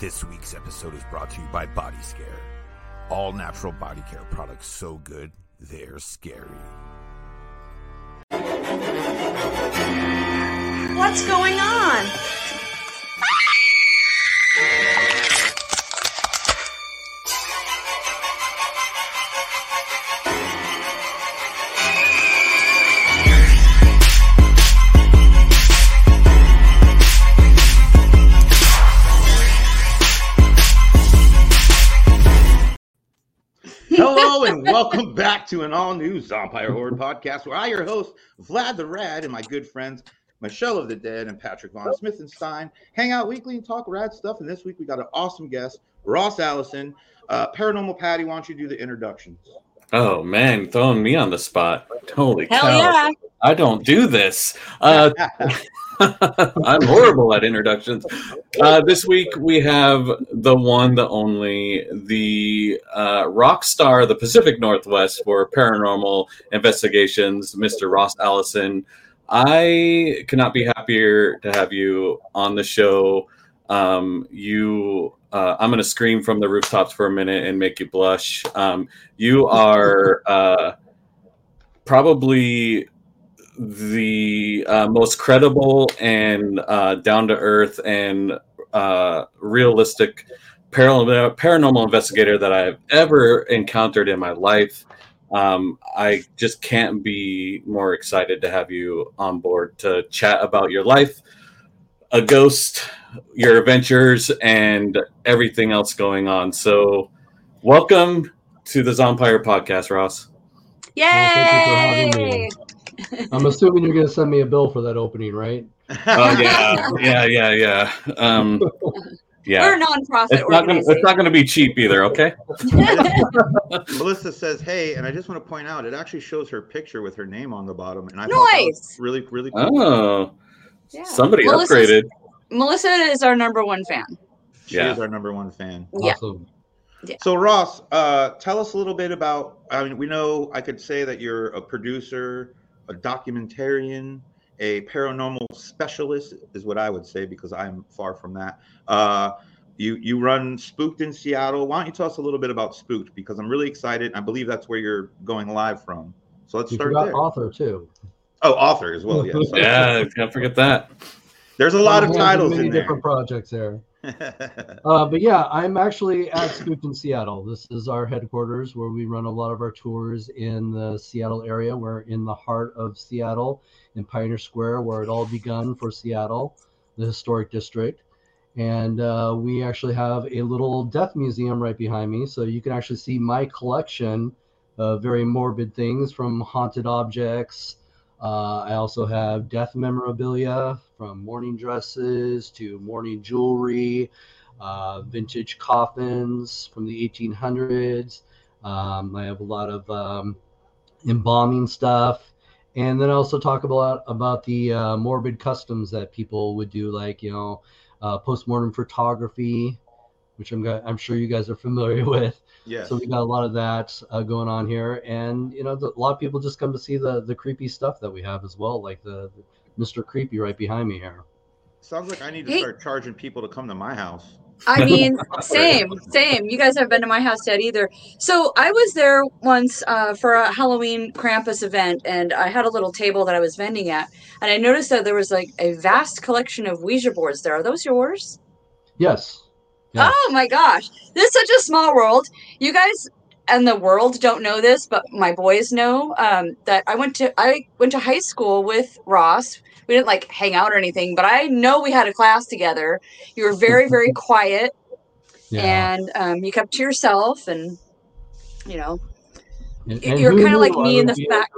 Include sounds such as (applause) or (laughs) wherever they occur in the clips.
This week's episode is brought to you by Body Scare. All natural body care products so good, they're scary. What's going on? To an all-new Zompire Horde podcast, where I, your host, Vlad the Rad, and my good friends Michelle of the Dead and Patrick Von Smithenstein hang out weekly and talk rad stuff. And this week we got an awesome guest, Ross Allison. Uh, Paranormal Patty, why don't you do the introductions? Oh man, throwing me on the spot. Holy Hell cow. yeah. I don't do this. Uh, (laughs) I'm horrible at introductions. Uh, this week we have the one, the only, the uh, rock star of the Pacific Northwest for paranormal investigations, Mr. Ross Allison. I cannot be happier to have you on the show. Um, you, uh, I'm going to scream from the rooftops for a minute and make you blush. Um, you are uh, probably the uh, most credible and uh, down to earth and uh, realistic paranormal, paranormal investigator that I've ever encountered in my life. Um, I just can't be more excited to have you on board to chat about your life, a ghost, your adventures, and everything else going on. So, welcome to the Zompire podcast, Ross. Yay! Well, thank you for having me. I'm assuming you're going to send me a bill for that opening, right? Oh yeah, (laughs) yeah, yeah, yeah. Um, yeah. We're a non-profit It's not gonna. It's not gonna be cheap either. Okay. (laughs) Melissa says, "Hey," and I just want to point out, it actually shows her picture with her name on the bottom, and I thought that was Nice. really, really cool. Oh, Yeah. somebody Melissa's- upgraded. Melissa is our number one fan. She Yeah. is our number one fan. Yeah. Awesome. So Ross, uh, tell us a little bit about. I mean, we know I could say that you're a producer, a documentarian, a paranormal specialist, is what I would say because I'm far from that. Uh, you you run Spooked in Seattle. Why don't you tell us a little bit about Spooked? Because I'm really excited. I believe that's where you're going live from. So let's You start there. author too. Oh, author as well. Yes. (laughs) Yeah, can't forget that. There's a lot of titles many in there. different projects there. Uh, but yeah, I'm actually at Spooked in Seattle. This is our headquarters where we run a lot of our tours in the Seattle area. We're in the heart of Seattle in Pioneer Square, where it all begun for Seattle, the historic district. And uh, we actually have a little death museum right behind me. So you can actually see my collection of very morbid things from haunted objects. Uh, I also have death memorabilia from mourning dresses to mourning jewelry, uh, vintage coffins from the 1800s. Um, I have a lot of um, embalming stuff. And then I also talk about about the uh, morbid customs that people would do, like you know, uh, postmortem photography, which I'm I'm sure you guys are familiar (laughs) with. Yes. So we got a lot of that uh, going on here, and you know, the, a lot of people just come to see the the creepy stuff that we have as well, like the, the Mr. Creepy right behind me here. Sounds like I need to Hey. start charging people to come to my house. I (laughs) mean, same, same. You guys haven't been to my house yet either. So I was there once uh, for a Halloween Krampus event, and I had a little table that I was vending at, and I noticed that there was like a vast collection of Ouija boards there. Are those yours? Yes. Yeah. Oh my gosh, this is such a small world. You guys and the world don't know this, but my boys know um, that I went to I went to high school with Ross. We didn't like hang out or anything, but I know we had a class together. You were very (laughs) very quiet, Yeah. and um, you kept to yourself, and you know And- and you're kinda like me in the fact-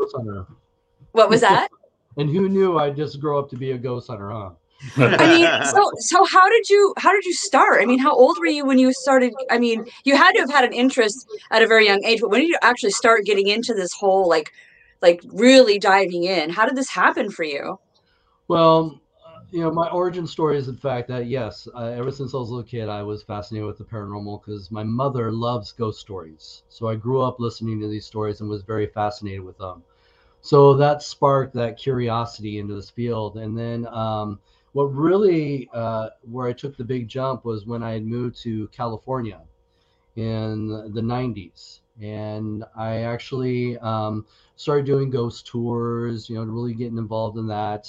what was that? (laughs) And who knew I'd just grow up to be a ghost hunter, huh? I mean, so so how did you how did you start? I mean, how old were you when you started? I mean, you had to have had an interest at a very young age, but when did you actually start getting into this whole like like really diving in? How did this happen for you? Well, you know, my origin story is the fact that yes, uh, ever since I was a little kid, I was fascinated with the paranormal because my mother loves ghost stories. So I grew up listening to these stories and was very fascinated with them. So that sparked that curiosity into this field. And then um, what really uh, where I took the big jump was when I had moved to California in the 90s. And I actually um, started doing ghost tours, you know, really getting involved in that.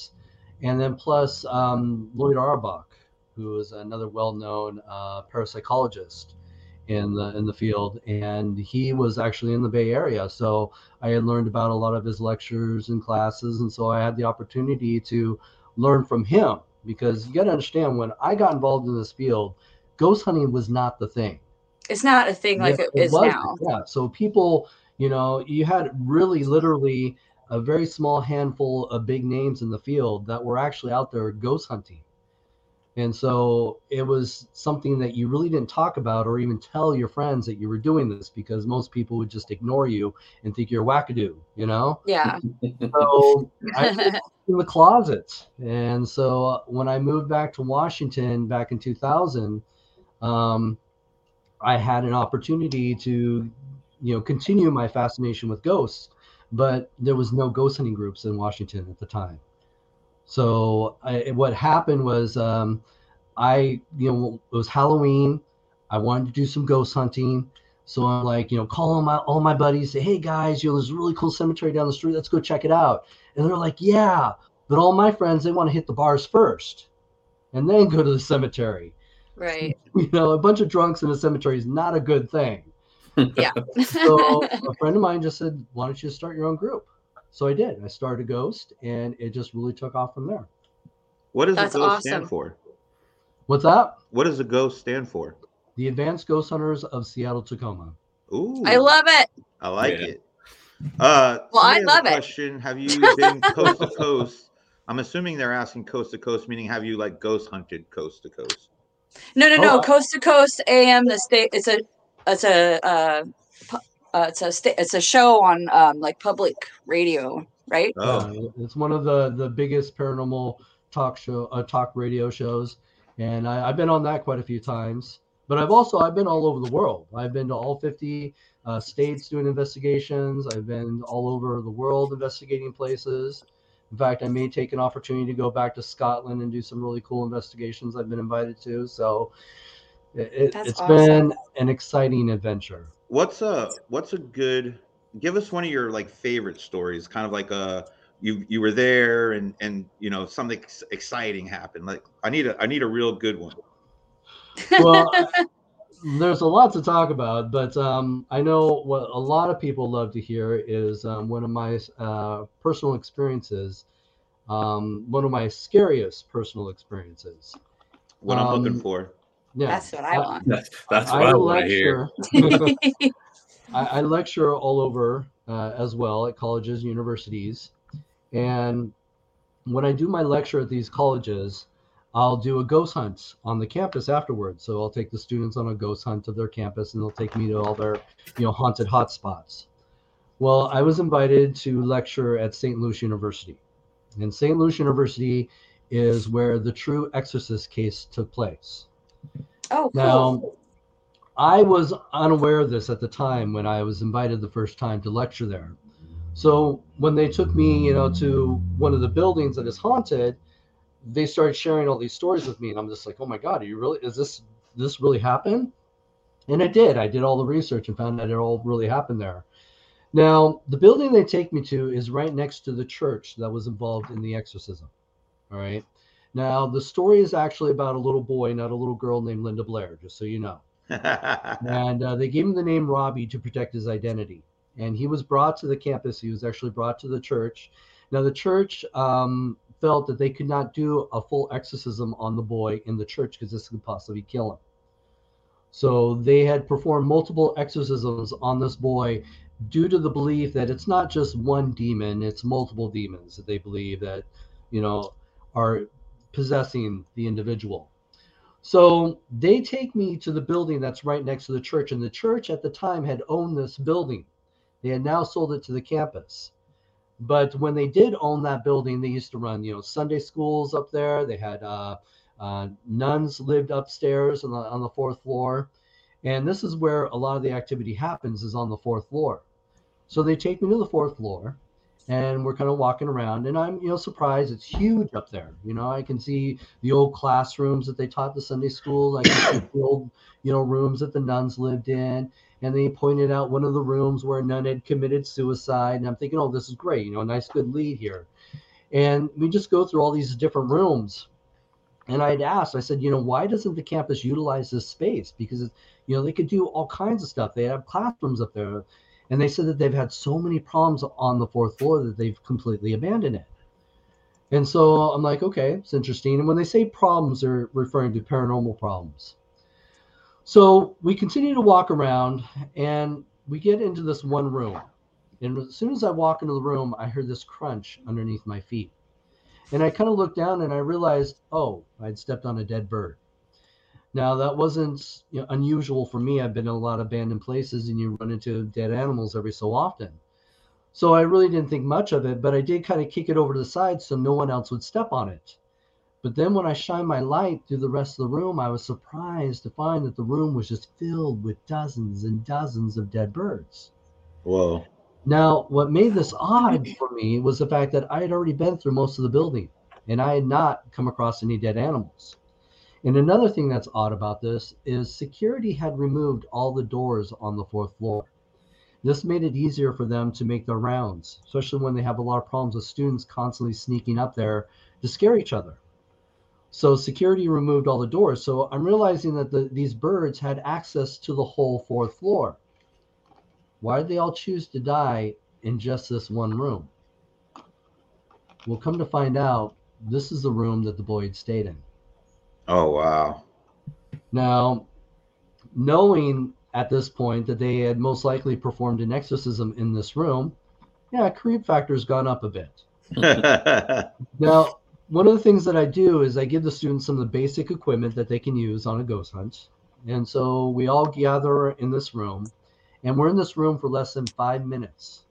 And then plus um, Lloyd Auerbach, who is another well-known uh, parapsychologist in the in the field, and he was actually in the Bay Area. So I had learned about a lot of his lectures and classes, and so I had the opportunity to learn from him because you got to understand when I got involved in this field, ghost hunting was not the thing. It's not a thing like yeah, it, it is now. Yeah. So people, you know, you had really literally a very small handful of big names in the field that were actually out there ghost hunting. And so it was something that you really didn't talk about or even tell your friends that you were doing this because most people would just ignore you and think you're wackadoo, you know? Yeah. (laughs) so I (laughs) in the closet. And so uh, when I moved back to Washington back in 2000, um, I had an opportunity to, you know, continue my fascination with ghosts, but there was no ghost hunting groups in Washington at the time. So I, what happened was um, I, you know, it was Halloween. I wanted to do some ghost hunting. So I'm like, you know, calling my all my buddies, say, hey guys, you know, there's a really cool cemetery down the street. Let's go check it out. And they're like, yeah. But all my friends, they want to hit the bars first and then go to the cemetery. Right. (laughs) You know, a bunch of drunks in a cemetery is not a good thing. Yeah. so (laughs) a friend of mine just said, why don't you start your own group? So I did. I started Ghost, and it just really took off from there. What does That's the Ghost awesome. stand for? What's that? What does the Ghost stand for? The Advanced Ghost Hunters of Seattle Tacoma. Ooh, I love it. I like yeah. it. Uh, well, I love it. Question: Have you been coast to coast? (laughs) I'm assuming they're asking coast to coast, meaning have you like ghost hunted coast to coast? No, no, no. Oh, coast to coast AM. The state. It's a. It's a. Uh, uh, it's a sta- it's a show on um, like public radio, right? Oh, yeah, it's one of the the biggest paranormal talk show uh, talk radio shows, and I, have been on that quite a few times. But I've also I've been all over the world. I've been to all 50 uh, states doing investigations. I've been all over the world investigating places. In fact, I may take an opportunity to go back to Scotland and do some really cool investigations I've been invited to. So it, has awesome. been an exciting adventure. What's a what's a good give us one of your like favorite stories, kind of like a you you were there and and you know something exciting happened. Like I need a I need a real good one. Well, (laughs) there's a lot to talk about, but um, I know what a lot of people love to hear is um, one of my uh, personal experiences, um, one of my scariest personal experiences. What I'm looking um, for. Yeah, that's what I want. That's, that's what I, I want to hear. (laughs) I, I, lecture all over uh, as well at colleges, and universities, and when I do my lecture at these colleges, I'll do a ghost hunt on the campus afterwards. So I'll take the students on a ghost hunt of their campus, and they'll take me to all their, you know, haunted hotspots. Well, I was invited to lecture at St. Louis University, and St. Louis University is where the true exorcist case took place. Oh, cool. Now, I was unaware of this at the time when I was invited the first time to lecture there. So when they took me, you know, to one of the buildings that is haunted, they started sharing all these stories with me, and I'm just like, oh my god, are you really? Is this this really happened? And it did. I did all the research and found that it all really happened there. Now, the building they take me to is right next to the church that was involved in the exorcism. All right. Now, the story is actually about a little boy, not a little girl named Linda Blair, just so you know. (laughs) and uh, they gave him the name Robbie to protect his identity. And he was brought to the campus. He was actually brought to the church. Now, the church um, felt that they could not do a full exorcism on the boy in the church because this could possibly kill him. So they had performed multiple exorcisms on this boy due to the belief that it's not just one demon, it's multiple demons that they believe that, you know, are possessing the individual. So they take me to the building that's right next to the church, and the church at the time had owned this building. They had now sold it to the campus. But when they did own that building, they used to run, you know, Sunday schools up there. They had uh, uh, nuns lived upstairs on the, on the fourth floor, and this is where a lot of the activity happens is on the fourth floor. So they take me to the fourth floor, and we're kind of walking around and i'm you know surprised it's huge up there you know? I can see the old classrooms that they taught the sunday school like the old you know rooms that the nuns lived in and they pointed out one of the rooms where a nun had committed suicide and i'm thinking oh this is great you know a nice good lead here. And we just go through all these different rooms and i'd asked i said you know why doesn't the campus utilize this space? Because you know they could do all kinds of stuff. They have classrooms up there and they said that they've had so many problems on the fourth floor that they've completely abandoned it. And so I'm like, okay, it's interesting. And when they say problems, they're referring to paranormal problems. So we continue to walk around and we get into this one room. And as soon as I walk into the room, I hear this crunch underneath my feet. And I kind of looked down and I realized, oh, I'd stepped on a dead bird. Now that wasn't you know, unusual for me. I've been in a lot of abandoned places, and you run into dead animals every so often. So I really didn't think much of it, but I did kind of kick it over to the side so no one else would step on it. But then when I shined my light through the rest of the room, I was surprised to find that the room was just filled with dozens and dozens of dead birds. Whoa. Now, what made this odd for me was the fact that I had already been through most of the building and I had not come across any dead animals. And another thing that's odd about this is security had removed all the doors on the fourth floor. This made it easier for them to make their rounds, especially when they have a lot of problems with students constantly sneaking up there to scare each other. So security removed all the doors. So I'm realizing that the, these birds had access to the whole fourth floor. Why did they all choose to die in just this one room? We'll come to find out this is the room that the boy had stayed in. Oh wow. Now, knowing at this point that they had most likely performed an exorcism in this room, yeah, creep factor's gone up a bit. (laughs) now, one of the things that I do is I give the students some of the basic equipment that they can use on a ghost hunt. And so we all gather in this room, and we're in this room for less than five minutes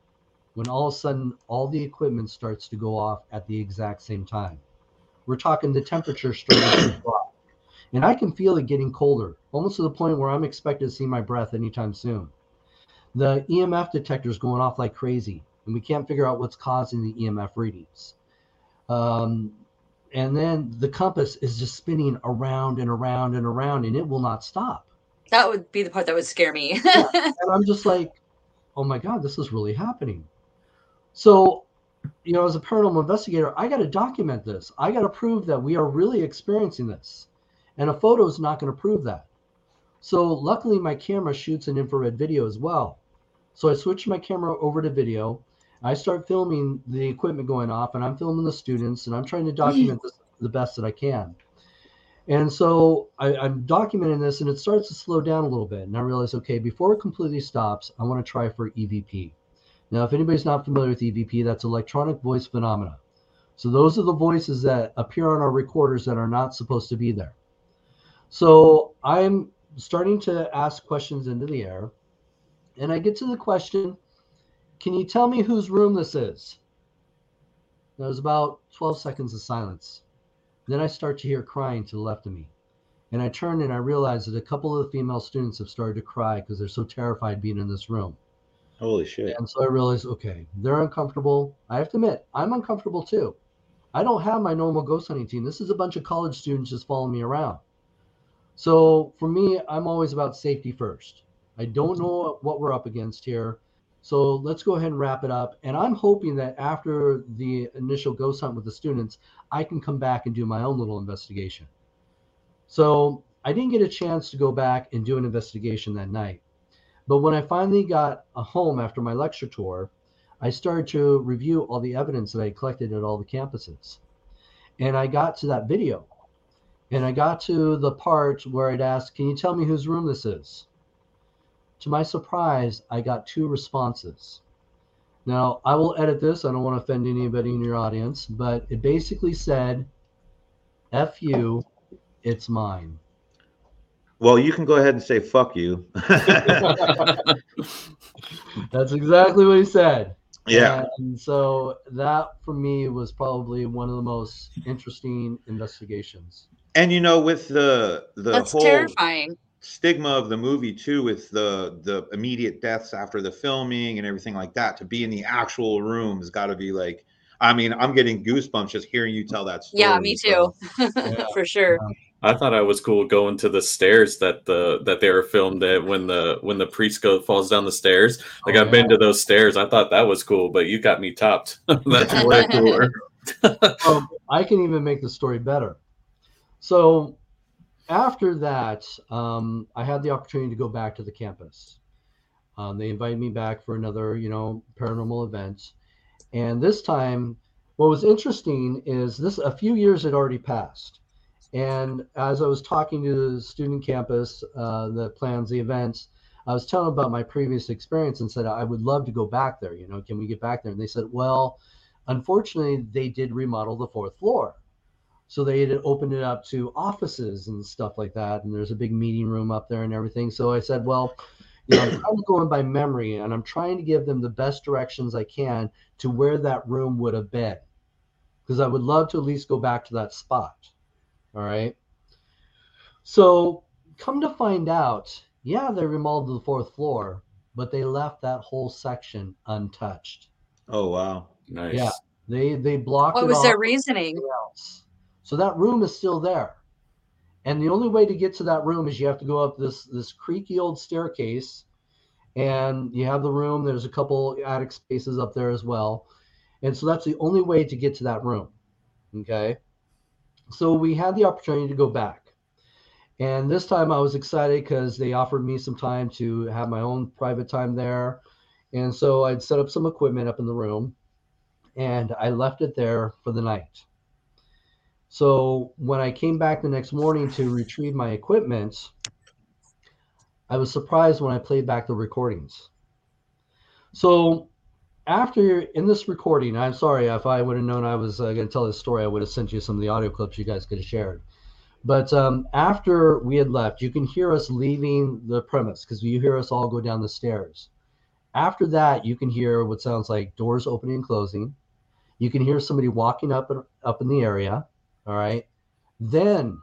when all of a sudden all the equipment starts to go off at the exact same time. We're talking the temperature starting to drop. And I can feel it getting colder, almost to the point where I'm expected to see my breath anytime soon. The EMF detector is going off like crazy, and we can't figure out what's causing the EMF readings. Um, and then the compass is just spinning around and around and around, and it will not stop. That would be the part that would scare me. yeah. And (laughs) I'm just like, oh my God, this is really happening. So you know, as a paranormal investigator, I got to document this. I got to prove that we are really experiencing this. And a photo is not going to prove that. So luckily, my camera shoots an infrared video as well. So I switch my camera over to video. I start filming the equipment going off, and I'm filming the students, and I'm trying to document this the best that I can. And so I, am documenting this, and it starts to slow down a little bit. And I realize, okay, before it completely stops, I want to try for EVP. Now, if anybody's not familiar with EVP, that's electronic voice phenomena. So those are the voices that appear on our recorders that are not supposed to be there. So I'm starting to ask questions into the air, and I get to the question, can you tell me whose room this is? There's about 12 seconds of silence. Then I start to hear crying to the left of me. And I turn and I realize that a couple of the female students have started to cry because they're so terrified being in this room. Holy shit. And so I realize, okay, they're uncomfortable. I have to admit, I'm uncomfortable too. I don't have my normal ghost hunting team. This is a bunch of college students just following me around. So for me, I'm always about safety first. I don't know what we're up against here. So let's go ahead and wrap it up. And I'm hoping that after the initial ghost hunt with the students, I can come back and do my own little investigation. So I didn't get a chance to go back and do an investigation that night. But when I finally got home after my lecture tour, I started to review all the evidence that I collected at all the campuses. And I got to that video. And I got to the part where I'd ask, Can you tell me whose room this is? To my surprise, I got two responses. Now, I will edit this. I don't want to offend anybody in your audience, but it basically said, F you, it's mine. Well, you can go ahead and say "fuck you." (laughs) That's exactly what he said. Yeah. And so that for me was probably one of the most interesting investigations. And you know, with the the That's whole terrifying. stigma of the movie too, with the the immediate deaths after the filming and everything like that. To be in the actual room has got to be like. I mean, I'm getting goosebumps just hearing you tell that story. Yeah, me too. so- (laughs) Yeah. For sure. I thought I was cool going to the stairs that the that they were filmed at when the when the priest go falls down the stairs. Like Oh, I've been to those stairs. I thought that was cool, but you got me topped. (laughs) That's way cooler. (laughs) um, I can even make the story better. So after that, um, I had the opportunity to go back to the campus. Um, they invited me back for another, you know, paranormal event, and this time, what was interesting is this: a few years had already passed, and as I was talking to the student campus uh, that plans the events, I was telling about my previous experience and said I would love to go back there. You know, can we get back there? And they said, well unfortunately they did remodel the fourth floor so they had opened it up to offices and stuff like that and there's a big meeting room up there and everything so i said well you know i'm kind of going by memory and i'm trying to give them the best directions i can to where that room would have been because i would love to at least go back to that spot all right so come to find out yeah they remodeled the fourth floor but they left that whole section untouched Oh wow. Nice. Yeah. They they blocked What it was off their reasoning? else. So that room is still there. And the only way to get to that room is you have to go up this this creaky old staircase and you have the room there's a couple attic spaces up there as well. And so that's the only way to get to that room. Okay? So we had the opportunity to go back. And this time I was excited because they offered me some time to have my own private time there. And so I'd set up some equipment up in the room and I left it there for the night. So when I came back the next morning to retrieve my equipment, I was surprised when I played back the recordings. So after in this recording, I'm sorry if I would have known I was uh, going to tell this story, I would have sent you some of the audio clips you guys could have shared. But um, after we had left, you can hear us leaving the premise because you hear us all go down the stairs. After that, you can hear what sounds like doors opening and closing. You can hear somebody walking up and up in the area. All right. Then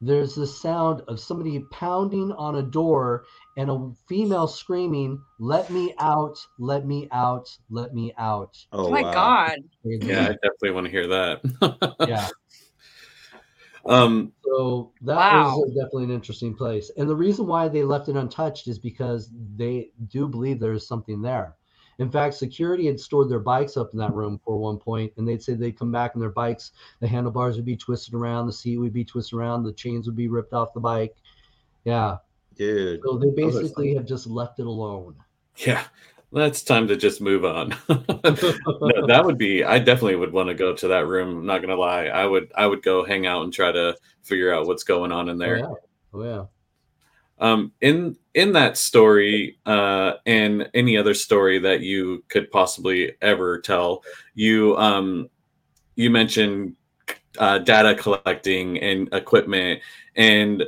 there's the sound of somebody pounding on a door and a female screaming, "Let me out! Let me out! Let me out!" Oh, Oh my wow. god. Yeah, I definitely want to hear that. (laughs) yeah. Um, So that Wow. was definitely an interesting place. And the reason why they left it untouched is because they do believe there's something there. In fact, security had stored their bikes up in that room for one point, and they'd say they'd come back and their bikes, the handlebars would be twisted around, the seat would be twisted around, the chains would be ripped off the bike. Yeah. Dude. So they basically have just left it alone. yeah, that's time to just move on. (laughs) no, that would be. I definitely would want to go to that room. I'm not gonna lie. I would. I would go hang out and try to figure out what's going on in there. Oh, yeah. Oh, yeah. Um in in that story uh and any other story that you could possibly ever tell you um you mentioned uh data collecting and equipment and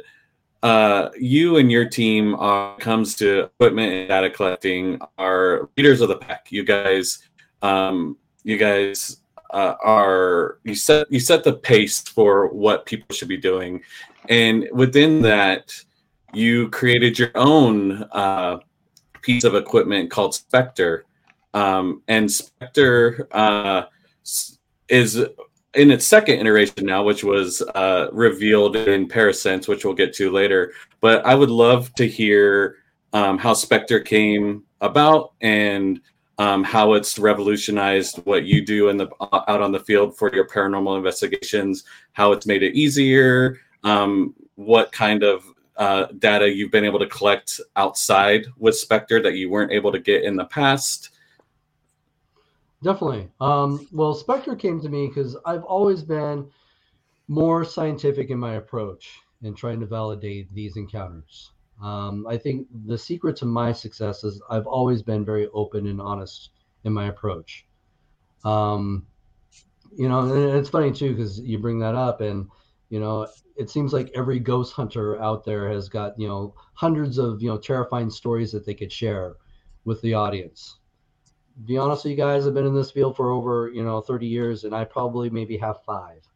uh you and your team are comes to equipment and data collecting are leaders of the pack. You guys um you guys uh, are you set you set the pace for what people should be doing. And within that you created your own uh, piece of equipment called Spectre. Um, and Spectre uh, is in its second iteration now, which was uh, revealed in Parasense, which we'll get to later. But I would love to hear um, how Spectre came about and um, how it's revolutionized what you do in the out on the field for your paranormal investigations, how it's made it easier, um, what kind of uh, data you've been able to collect outside with Spectre that you weren't able to get in the past. Definitely. Um, well, Spectre came to me because I've always been more scientific in my approach in trying to validate these encounters. Um, I think the secret to my success is I've always been very open and honest in my approach. Um, you know, and it's funny too because you bring that up, and you know, it seems like every ghost hunter out there has got you know hundreds of you know terrifying stories that they could share with the audience be honest with you guys, I've been in this field for over, you know, 30 years and I probably maybe have five,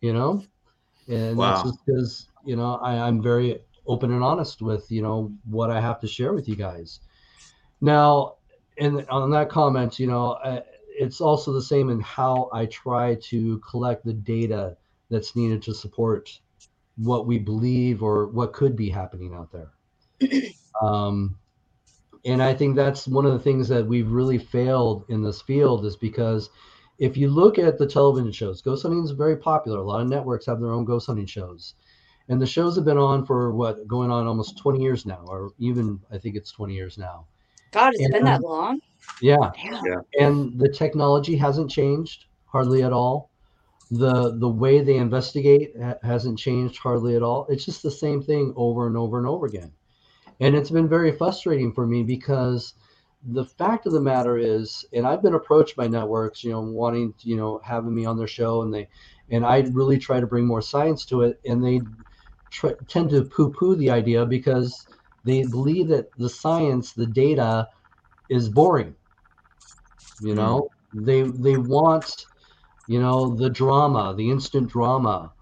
you know? And Wow. that's just because, you know, I, I'm very open and honest with you know what I have to share with you guys. Now, and on that comment, you know, it's also the same in how I try to collect the data that's needed to support what we believe or what could be happening out there. (clears throat) Um, and I think that's one of the things that we've really failed in this field is because if you look at the television shows, ghost hunting is very popular. A lot of networks have their own ghost hunting shows. And the shows have been on for what, going on almost 20 years now, or even I think it's 20 years now. God, it's and, been that long? Yeah. yeah. And the technology hasn't changed hardly at all. The the way they investigate hasn't changed hardly at all. It's just the same thing over and over and over again. And it's been very frustrating for me because the fact of the matter is, and I've been approached by networks, you know, wanting, you know, having me on their show, and they, and I really try to bring more science to it, and they tr- tend to poo-poo the idea because they believe that the science, the data, is boring. You know, mm-hmm. they they want, you know, the drama, the instant drama,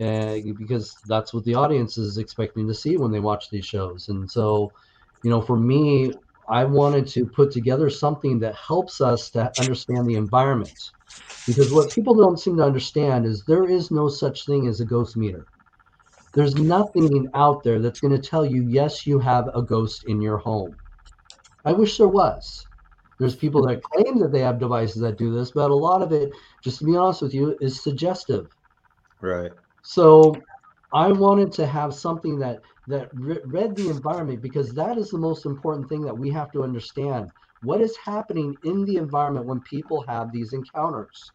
uh, because that's what the audience is expecting to see when they watch these shows. And so, you know, for me, I wanted to put together something that helps us to understand the environment. Because what people don't seem to understand is there is no such thing as a ghost meter. There's nothing out there that's going to tell you, yes, you have a ghost in your home. I wish there was. There's people that claim that they have devices that do this, but a lot of it, just to be honest with you, is suggestive. Right. So I wanted to have something that that re- read the environment because that is the most important thing that we have to understand. What is happening in the environment when people have these encounters?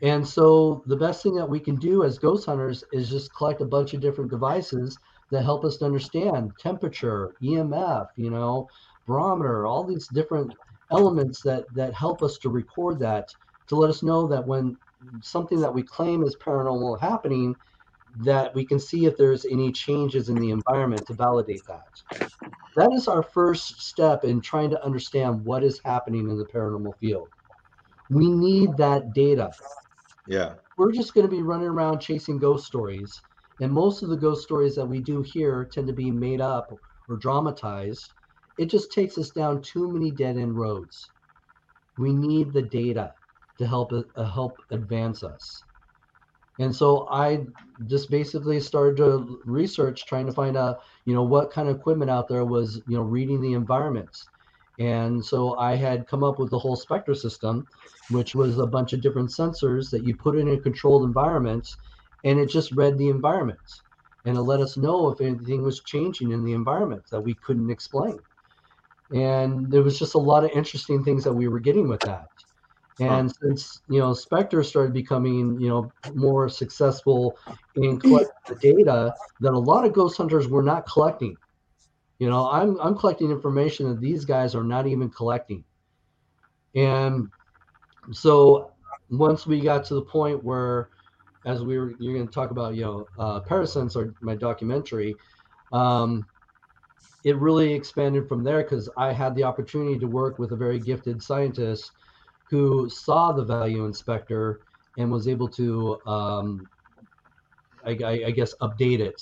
And so the best thing that we can do as ghost hunters is just collect a bunch of different devices that help us to understand temperature, EMF, you know, barometer, all these different elements that that help us to record that to let us know that when something that we claim is paranormal happening that we can see if there's any changes in the environment to validate that. That is our first step in trying to understand what is happening in the paranormal field. We need that data. Yeah. We're just going to be running around chasing ghost stories. And most of the ghost stories that we do here tend to be made up or dramatized. It just takes us down too many dead end roads. We need the data to help uh, help advance us. And so I just basically started to research, trying to find out, you know, what kind of equipment out there was, you know, reading the environments. And so I had come up with the whole Spectre system, which was a bunch of different sensors that you put in a controlled environment, and it just read the environment, and it let us know if anything was changing in the environment that we couldn't explain. And there was just a lot of interesting things that we were getting with that. And since you know Spectre started becoming you know more successful in collecting the data that a lot of ghost hunters were not collecting. You know, I'm I'm collecting information that these guys are not even collecting. And so once we got to the point where, as we were, you're going to talk about, you know, uh, Parasense or my documentary, um, it really expanded from there because I had the opportunity to work with a very gifted scientist who saw the value in Spectre and was able to, um, I, I, guess, update it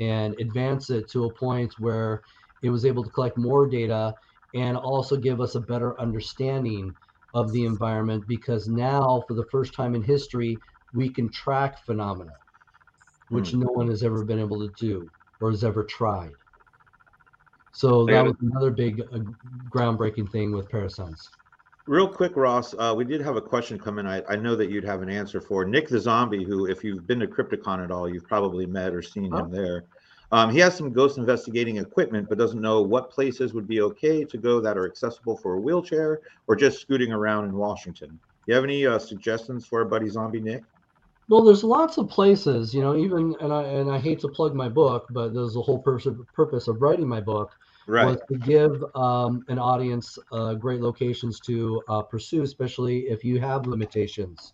and advance it to a point where it was able to collect more data and also give us a better understanding of the environment because now, for the first time in history, we can track phenomena, which hmm. no one has ever been able to do or has ever tried. So that was another big uh, groundbreaking thing with Parasense. Real quick, Ross, uh, we did have a question come in. I, I know that you'd have an answer for Nick the Zombie, who, if you've been to Crypticon at all, you've probably met or seen him there. Um, he has some ghost investigating equipment, but doesn't know what places would be okay to go that are accessible for a wheelchair or just scooting around in Washington. Do you have any uh, suggestions for our buddy Zombie Nick? Well, there's lots of places, you know, even and I and I hate to plug my book, but there's the whole purpose purpose of writing my book right. was to give um, an audience uh, great locations to uh, pursue, especially if you have limitations.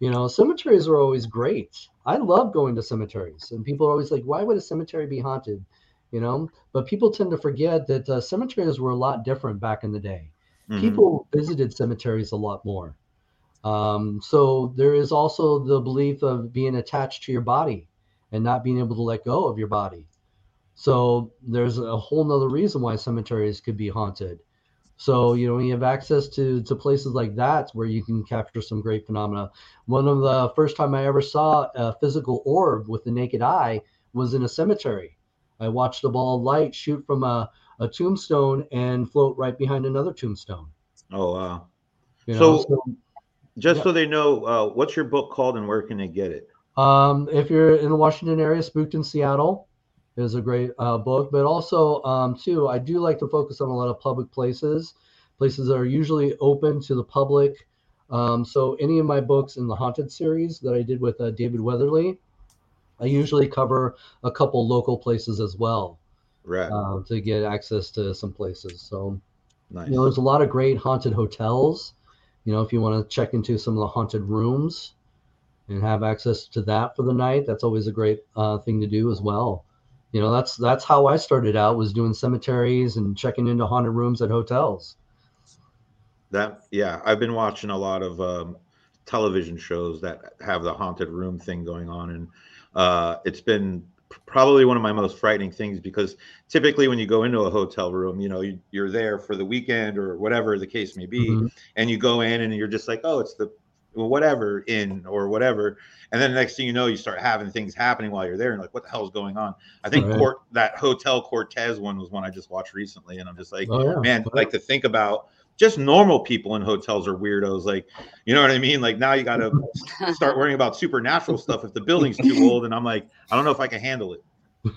You know, cemeteries are always great. I love going to cemeteries, and people are always like, "Why would a cemetery be haunted?" You know, but people tend to forget that uh, cemeteries were a lot different back in the day. Mm-hmm. People visited cemeteries a lot more. Um, so there is also the belief of being attached to your body and not being able to let go of your body. So there's a whole nother reason why cemeteries could be haunted. So you know when you have access to to places like that where you can capture some great phenomena. One of the first time I ever saw a physical orb with the naked eye was in a cemetery. I watched a ball of light shoot from a, a tombstone and float right behind another tombstone. Oh wow! You know, So- so Just Yeah. so they know, uh, what's your book called and where can they get it? Um, if you're in the Washington area, Spooked in Seattle is a great uh, book. But also, um, too, I do like to focus on a lot of public places, places that are usually open to the public. Um, so any of my books in the haunted series that I did with uh, David Weatherly, I usually cover a couple local places as well Right. uh, to get access to some places. So nice. you know, there's a lot of great haunted hotels. You know, if you want to check into some of the haunted rooms and have access to that for the night, that's always a great uh, thing to do as well. You know, that's that's how I started out was doing cemeteries and checking into haunted rooms at hotels. That yeah, I've been watching a lot of um, television shows that have the haunted room thing going on, and uh, it's been probably one of my most frightening things because typically when you go into a hotel room, you know, you, you're there for the weekend or whatever the case may be, Mhm. and you go in and you're just like, oh, it's the whatever in or whatever, and then the next thing you know, you start having things happening while you're there, and like, what the hell is going on? I think Right. Court that Hotel Cortez one was one I just watched recently, and I'm just like, Oh yeah, man Right. like to think about just normal people in hotels are weirdos like you know what i mean like now you got to (laughs) start worrying about supernatural stuff if the building's too (laughs) old and i'm like i don't know if i can handle it (laughs)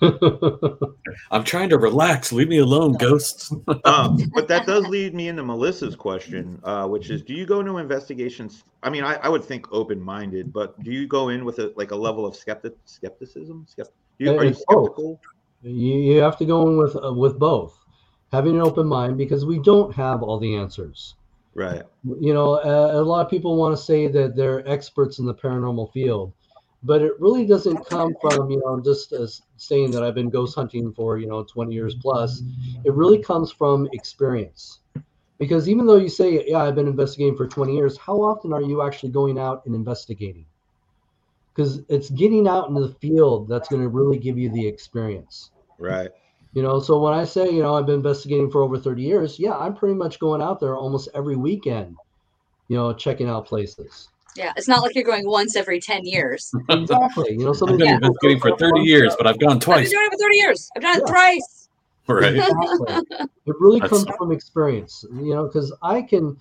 I'm trying to relax. Leave me alone, ghosts. um, but that does lead me into melissa's question uh, which is do you go into investigations i mean i, I would think open-minded but do you go in with a like a level of skeptic skepticism Skept- do you, are you It's both. skeptical you, you have to go in with uh, with both, having an open mind because we don't have all the answers. right you know, uh, a lot of people want to say that they're experts in the paranormal field, but it really doesn't come from, you know, just as saying that I've been ghost hunting for, you know, 20 years plus. It really comes from experience. Because even though you say, yeah, I've been investigating for 20 years, how often are you actually going out and investigating? Because it's getting out into the field that's going to really give you the experience. right You know, so when I say, you know, I've been investigating for over 30 years, yeah, I'm pretty much going out there almost every weekend, you know, checking out places. Yeah, it's not like you're going once every 10 years. (laughs) Exactly. You know, some I've been these investigating for 30 years, but I've gone twice. I've been doing it for 30 years. I've done it thrice. Right. Exactly. (laughs) It really That's- comes from experience, you know, because I can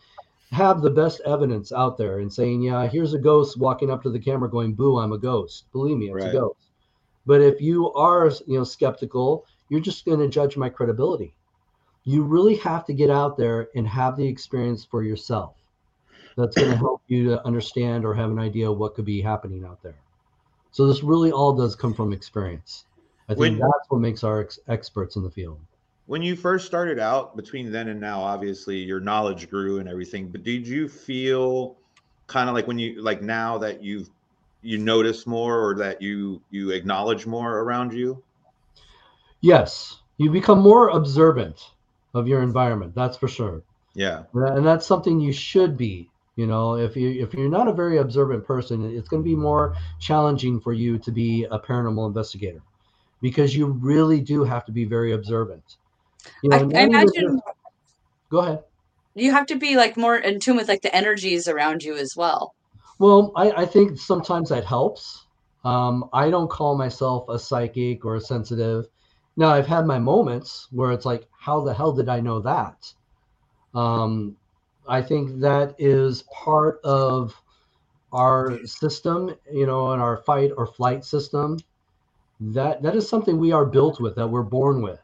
have the best evidence out there and saying, yeah, here's a ghost walking up to the camera going, boo, I'm a ghost. Believe me, it's Right. a ghost. But if you are, you know, skeptical, you're just going to judge my credibility. You really have to get out there and have the experience for yourself. That's going to help you to understand or have an idea of what could be happening out there. So this really all does come from experience. I think When- that's what makes our ex- experts in the field. when you first started out between then and now obviously your knowledge grew and everything but did you feel kind of like when you like now that you've you notice more or that you you acknowledge more around you Yes, you become more observant of your environment. That's for sure, yeah and that's something you should be. You know, if you if you're not a very observant person, it's going to be more challenging for you to be a paranormal investigator, because you really do have to be very observant. You I, know, I not even imagine Go ahead. you have to be like more in tune with like the energies around you as well. Well, I, I think sometimes that helps. Um, I don't call myself a psychic or a sensitive. Now, I've had my moments where it's like, how the hell did I know that? Um, I think that is part of our system, you know, and our fight or flight system. That that is something we are built with, that we're born with,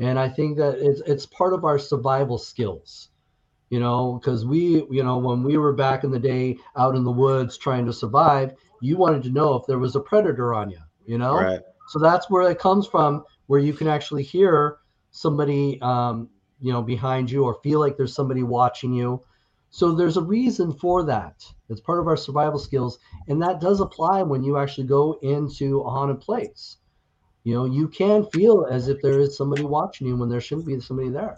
and I think that it's it's part of our survival skills you know because we you know when we were back in the day out in the woods trying to survive you wanted to know if there was a predator on you you know right so that's where it comes from where you can actually hear somebody um, you know behind you or feel like there's somebody watching you. So there's a reason for that. It's part of our survival skills and that does apply when you actually go into a haunted place. You know you can feel as if there is somebody watching you when there shouldn't be somebody there.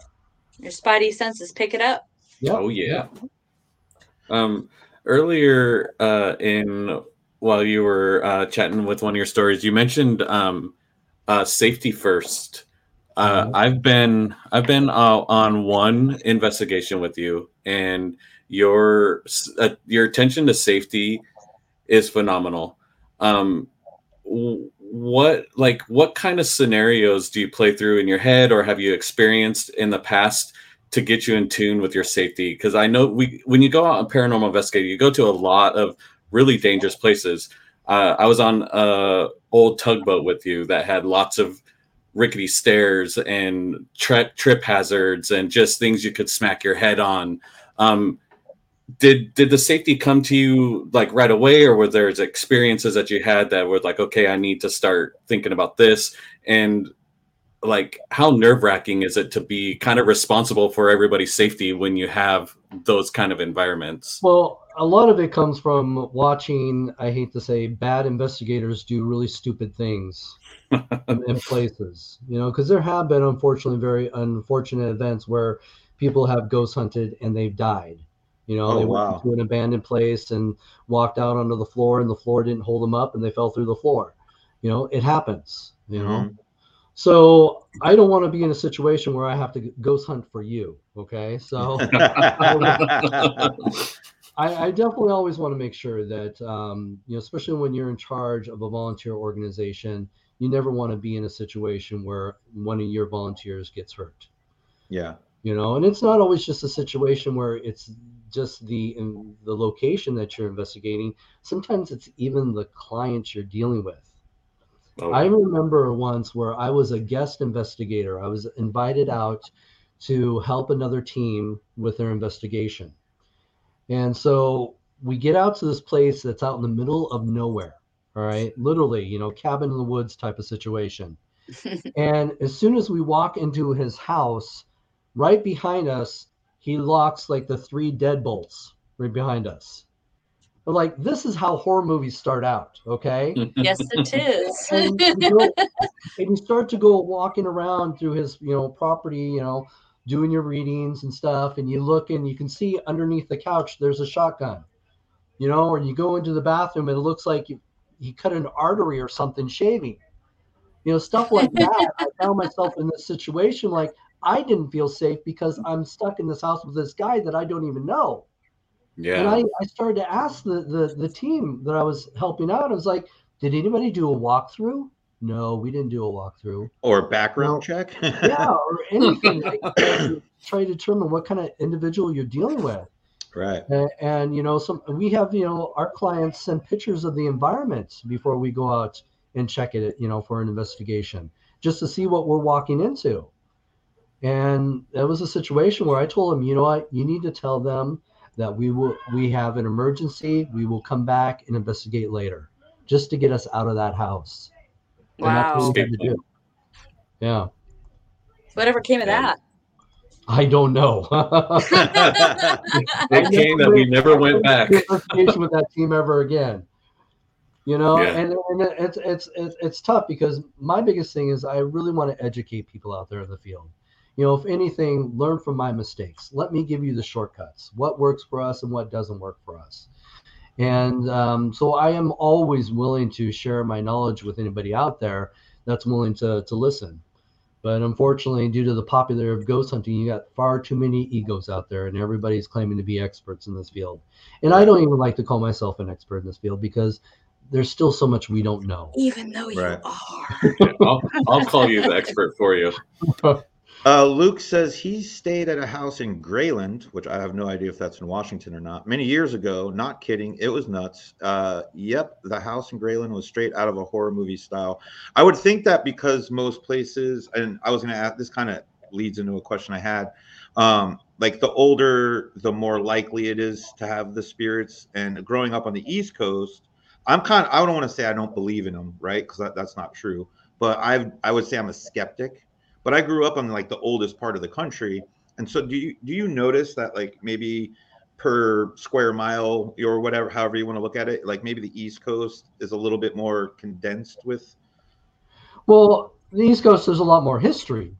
Your spidey senses pick it up. yeah. Oh yeah. Um, earlier uh, in while you were uh, chatting with one of your stories, you mentioned um, uh, safety first. Uh, mm-hmm. I've been I've been uh, on one investigation with you, and your uh, your attention to safety is phenomenal. Um, what like what kind of scenarios do you play through in your head, or have you experienced in the past to get you in tune with your safety? Because I know we when you go out on paranormal investigating, you go to a lot of really dangerous places. Uh, I was on a old tugboat with you that had lots of rickety stairs and tri- trip hazards and just things you could smack your head on. Um, did did the safety come to you like right away, or were there experiences that you had that were like, okay, I need to start thinking about this? And like, how nerve wracking is it to be kind of responsible for everybody's safety when you have those kind of environments? Well, a lot of it comes from watching. I hate to say, bad investigators do really stupid things (laughs) in places. You know, because there have been unfortunately very unfortunate events where people have ghost hunted and they've died. You know, oh, they wow. went to an abandoned place and walked out onto the floor, and the floor didn't hold them up, and they fell through the floor. You know, it happens. You know, mm-hmm. So I don't want to be in a situation where I have to ghost hunt for you. Okay, so (laughs) I, I, definitely always want to make sure that um, you know, especially when you're in charge of a volunteer organization, you never want to be in a situation where one of your volunteers gets hurt. Yeah. You know, and it's not always just a situation where it's just the in the location that you're investigating. Sometimes it's even the clients you're dealing with. Oh. I remember once where I was a guest investigator. I was invited out to help another team with their investigation and so we get out to this place that's out in the middle of nowhere. All right. Literally, you know, cabin in the woods type of situation. (laughs) and as soon as we walk into his house, right behind us, he locks like the three deadbolts right behind us. But like this is how horror movies start out, okay? (laughs) Yes, it is. and, you go, and you start to go walking around through his, you know, property, you know, doing your readings and stuff, and you look and you can see underneath the couch there's a shotgun, you know, or you go into the bathroom and it looks like you, he cut an artery or something shaving, you know, stuff like that. I found myself in this situation like I didn't feel safe because I'm stuck in this house with this guy that I don't even know. Yeah. And I, I started to ask the, the the team that I was helping out. I was like, did anybody do a walkthrough? No, we didn't do a walkthrough. Or a background check? (laughs) yeah, or anything. try to determine what kind of individual you're dealing with. Right. And, and, you know, some we have, you know, our clients send pictures of the environment before we go out and check it, you know, for an investigation, just to see what we're walking into. And that was a situation where I told them, you know what, you need to tell them that we will we have an emergency. We will come back and investigate later, just to get us out of that house. Wow. Yeah. Whatever came of that. I don't know. (laughs) it came that we never went back. with that team ever again. You know, yeah. and, and it's, it's it's it's tough because my biggest thing is I really want to educate people out there in the field. You know, if anything, learn from my mistakes. Let me give you the shortcuts. What works for us and what doesn't work for us. And um, so I am always willing to share my knowledge with anybody out there that's willing to, to listen. But unfortunately, due to the popularity of ghost hunting, you got far too many egos out there, and everybody's claiming to be experts in this field. And I don't even like to call myself an expert in this field because there's still so much we don't know. Even though you right. are. (laughs) I'll, I'll call you the expert for you. (laughs) Uh, Luke says he stayed at a house in Grayland, which I have no idea if that's in Washington or not. Many years ago, not kidding, it was nuts. Uh, yep, the house in Grayland was straight out of a horror movie style. I would think that because most places, and I was going to ask, this kind of leads into a question I had. Um, like the older, the more likely it is to have the spirits. And growing up on the East Coast, I'm kind of, I don't want to say I don't believe in them, right? Because that, that's not true. But I I would say I'm a skeptic but I grew up on like the oldest part of the country. And so do you do you notice that like maybe per square mile or whatever however you want to look at it, like maybe the East Coast is a little bit more condensed with Well, the East Coast there's a lot more history.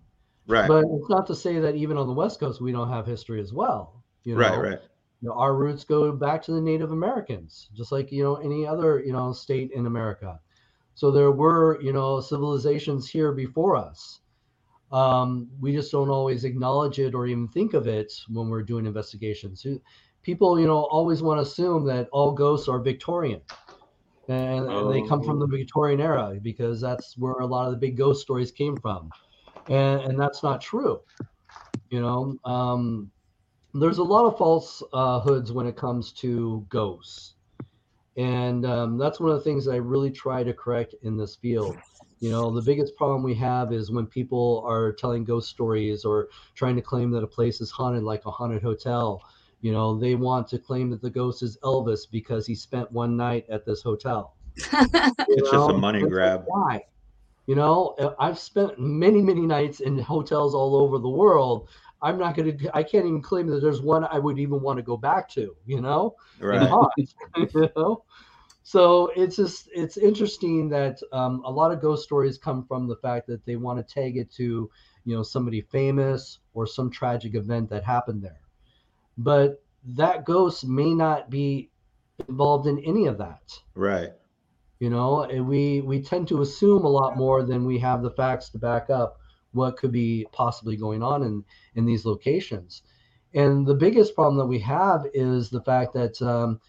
Right. But it's not to say that even on the West Coast we don't have history as well. You know? Right, right. You know, our roots go back to the Native Americans, just like you know any other you know state in America. So there were, you know, civilizations here before us. Um, we just don't always acknowledge it or even think of it when we're doing investigations. People, you know, always want to assume that all ghosts are Victorian. And, oh. and they come from the Victorian era because that's where a lot of the big ghost stories came from. And, and that's not true. You know, um, there's a lot of false uh, hoods when it comes to ghosts and um, that's one of the things i really try to correct in this field you know the biggest problem we have is when people are telling ghost stories or trying to claim that a place is haunted like a haunted hotel you know they want to claim that the ghost is elvis because he spent one night at this hotel (laughs) it's know? just a money grab why you know i've spent many many nights in hotels all over the world I'm not going to, I can't even claim that there's one I would even want to go back to, you know? Right. (laughs) you know? So it's just, it's interesting that um, a lot of ghost stories come from the fact that they want to tag it to, you know, somebody famous or some tragic event that happened there. But that ghost may not be involved in any of that. Right. You know, we we tend to assume a lot more than we have the facts to back up what could be possibly going on in in these locations. And the biggest problem that we have is the fact that um,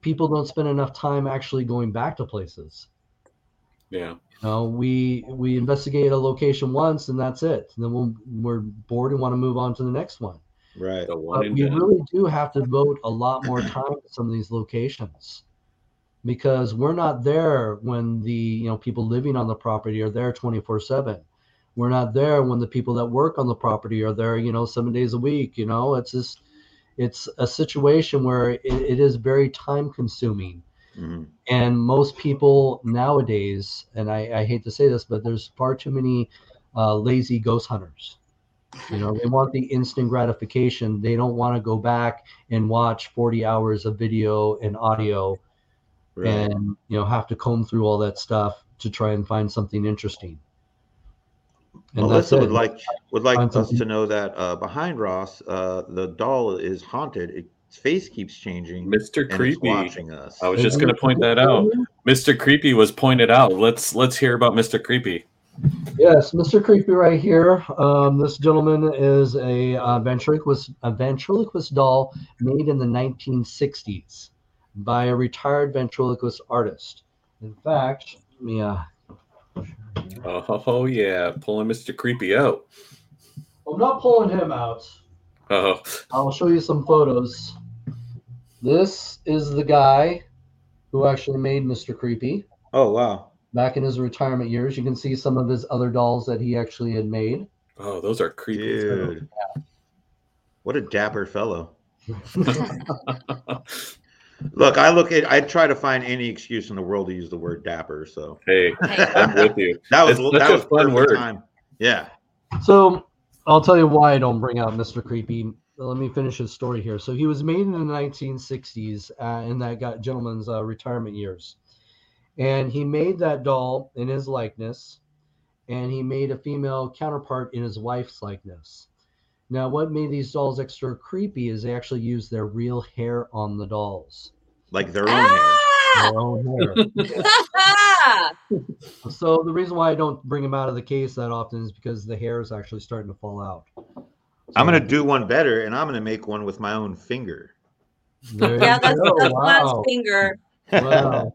people don't spend enough time actually going back to places. Yeah. You know, we we investigate a location once and that's it. And then we'll, we're bored and want to move on to the next one. Right. But we really do have to devote a lot more time to some of these locations because we're not there when the you know people living on the property are there 24 7 we're not there when the people that work on the property are there you know seven days a week you know it's just it's a situation where it, it is very time consuming mm-hmm. and most people nowadays and I, I, hate to say this but there's far too many uh, lazy ghost hunters you know they want the instant gratification they don't want to go back and watch 40 hours of video and audio right. and you know have to comb through all that stuff to try and find something interesting and Melissa would like would like us to know that uh, behind Ross, uh, the doll is haunted. Its face keeps changing. Mr. Creepy watching us. I was just going to point that out. Mr. Creepy was pointed out. Let's let's hear about Mr. Creepy. Yes, Mr. Creepy right here. Um, this gentleman is a uh, ventriloquist a ventriloquist doll made in the 1960s by a retired ventriloquist artist. In fact, let me uh, Oh, oh yeah, pulling Mr. Creepy out. I'm not pulling him out. Oh. I'll show you some photos. This is the guy who actually made Mr. Creepy. Oh wow. Back in his retirement years, you can see some of his other dolls that he actually had made. Oh, those are creepy. Dude. What a dapper fellow. (laughs) (laughs) Look, I look at I try to find any excuse in the world to use the word dapper. So hey, I'm with you. that was it's that was a fun word. Time. Yeah. So I'll tell you why I don't bring out Mr. Creepy. Let me finish his story here. So he was made in the 1960s uh, in that got gentleman's uh, retirement years, and he made that doll in his likeness, and he made a female counterpart in his wife's likeness. Now, what made these dolls extra creepy is they actually use their real hair on the dolls. Like their own ah! hair. Their own hair. (laughs) so the reason why I don't bring them out of the case that often is because the hair is actually starting to fall out. So, I'm gonna do one better, and I'm gonna make one with my own finger. Yeah, that's, that's wow. last finger. Wow.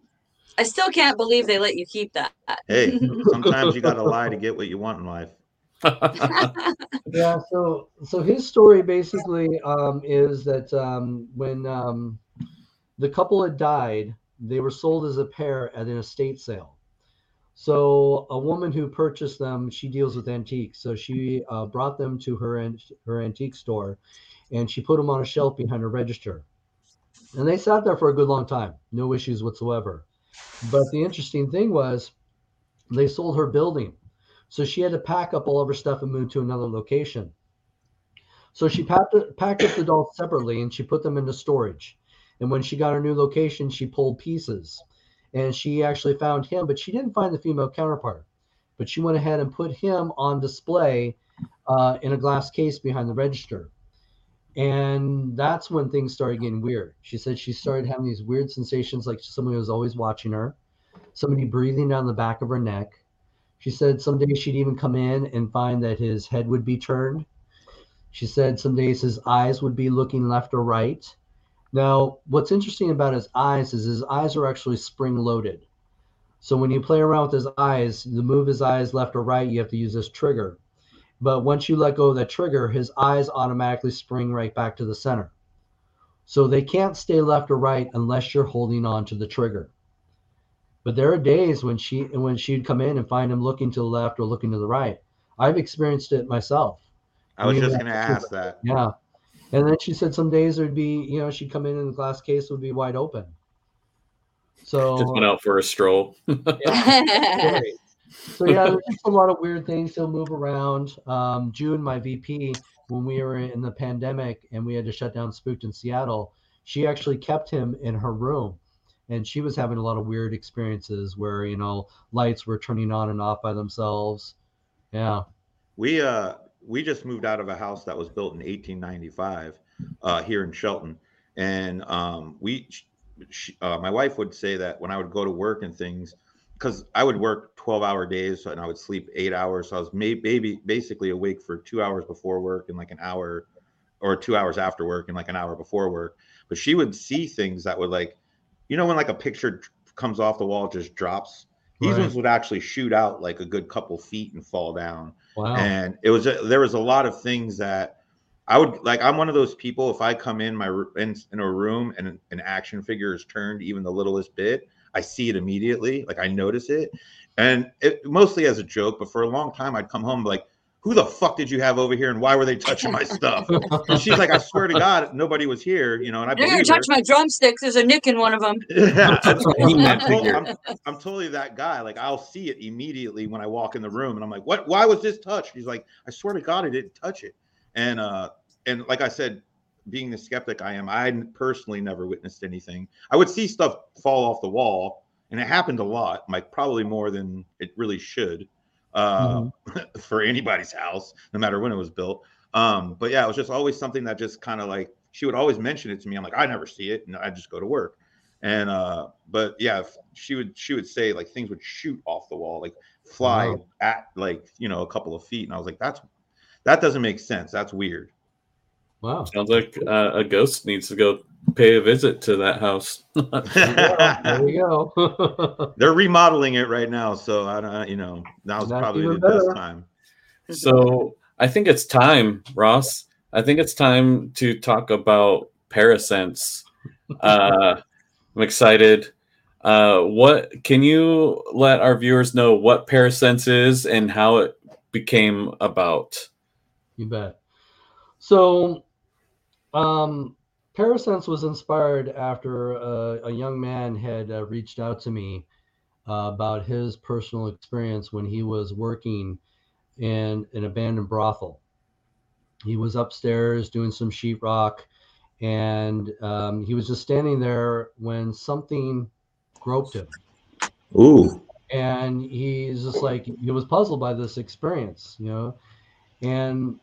I still can't believe they let you keep that. Hey, (laughs) sometimes you gotta lie to get what you want in life. Yeah. So so his story basically um, is that um, when um, the couple had died, they were sold as a pair at an estate sale. So a woman who purchased them, she deals with antiques. So she uh, brought them to her her antique store, and she put them on a shelf behind her register. And they sat there for a good long time, no issues whatsoever. But the interesting thing was, they sold her building so she had to pack up all of her stuff and move to another location. So she packed, packed up the dolls separately and she put them into storage. And when she got her new location, she pulled pieces and she actually found him, but she didn't find the female counterpart. But she went ahead and put him on display uh, in a glass case behind the register. And that's when things started getting weird. She said she started having these weird sensations like someone was always watching her. somebody breathing down the back of her neck. She said some days she'd even come in and find that his head would be turned. She said some days his eyes would be looking left or right. Now, what's interesting about his eyes is his eyes are actually spring loaded. So when you play around with his eyes, to move his eyes left or right, you have to use this trigger. But once you let go of that trigger, his eyes automatically spring right back to the center. So they can't stay left or right unless you're holding on to the trigger. But there are days when she when she'd come in and find him looking to the left or looking to the right. I've experienced it myself. I was just going to ask that. Yeah. And then she said some days there'd be, you know, she'd come in and the glass case would be wide open. So just went out for a stroll. (laughs) yeah, (laughs) so yeah, there's just a lot of weird things. He'll move around. Um, June, my VP, when we were in the pandemic and we had to shut down Spooked in Seattle, she actually kept him in her room, and she was having a lot of weird experiences where you know lights were turning on and off by themselves. Yeah. We uh we just moved out of a house that was built in 1895 uh, here in Shelton, and um, we, she, uh, my wife would say that when I would go to work and things, because I would work 12 hour days and I would sleep eight hours, so I was maybe basically awake for two hours before work and like an hour, or two hours after work and like an hour before work. But she would see things that would like, you know, when like a picture comes off the wall, just drops. These right. ones would actually shoot out like a good couple feet and fall down Wow. And it was a, there was a lot of things that I would like. I'm one of those people. If I come in my in, in a room and an action figure is turned even the littlest bit, I see it immediately. Like I notice it, and it mostly as a joke. But for a long time, I'd come home like, who the fuck did you have over here and why were they touching my stuff? and she's like, I swear to God, nobody was here, you know. And I You're gonna touch my drumsticks. There's a nick in one of them. (laughs) Yeah, I'm, I'm, I'm, totally that guy. Like I'll see it immediately when I walk in the room, and I'm like, what? Why was this touched? He's like, I swear to God, I didn't touch it. And uh, and like I said, being the skeptic I am, I personally never witnessed anything. I would see stuff fall off the wall, and it happened a lot, like probably more than it really should uh, mm-hmm. (laughs) for anybody's house, no matter when it was built. Um, but yeah, it was just always something that just kind of like she would always mention it to me. I'm like, I never see it, and I just go to work. And uh, but yeah, she would she would say like things would shoot off the wall, like fly wow. at like you know a couple of feet, and I was like, that's that doesn't make sense. That's weird. Wow, sounds like uh, a ghost needs to go pay a visit to that house. (laughs) (laughs) there we go. (laughs) They're remodeling it right now, so I don't, you know, now's Not probably the better. best time. So I think it's time, Ross. I think it's time to talk about Parasense. Uh, I'm excited. Uh, what can you let our viewers know what Parasense is and how it became about? You bet. So, um, Parasense was inspired after uh, a young man had uh, reached out to me uh, about his personal experience when he was working in an abandoned brothel. He was upstairs doing some sheetrock, and um, he was just standing there when something groped him. Ooh. And he's just like, he was puzzled by this experience, you know. And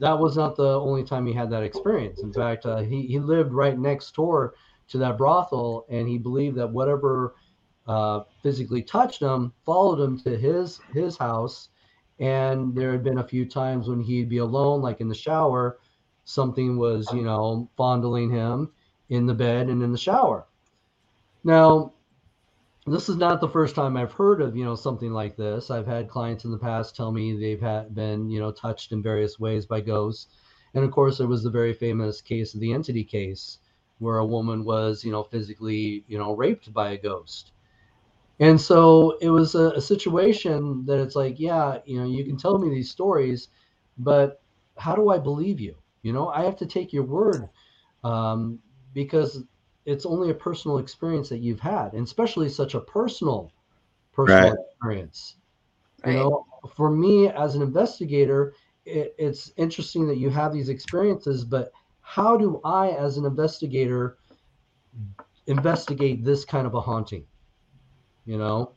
that was not the only time he had that experience. In fact, uh, he he lived right next door to that brothel, and he believed that whatever uh, physically touched him followed him to his his house. And there had been a few times when he'd be alone, like in the shower, something was you know fondling him in the bed and in the shower. Now, this is not the first time I've heard of you know something like this. I've had clients in the past tell me they've had been you know touched in various ways by ghosts, and of course there was the very famous case of the entity case where a woman was you know physically you know raped by a ghost. And so it was a, a situation that it's like, yeah, you know, you can tell me these stories, but how do I believe you? You know, I have to take your word um, because it's only a personal experience that you've had, and especially such a personal personal right. experience. Right. You know, for me as an investigator, it, it's interesting that you have these experiences, but how do I, as an investigator, investigate this kind of a haunting? You know,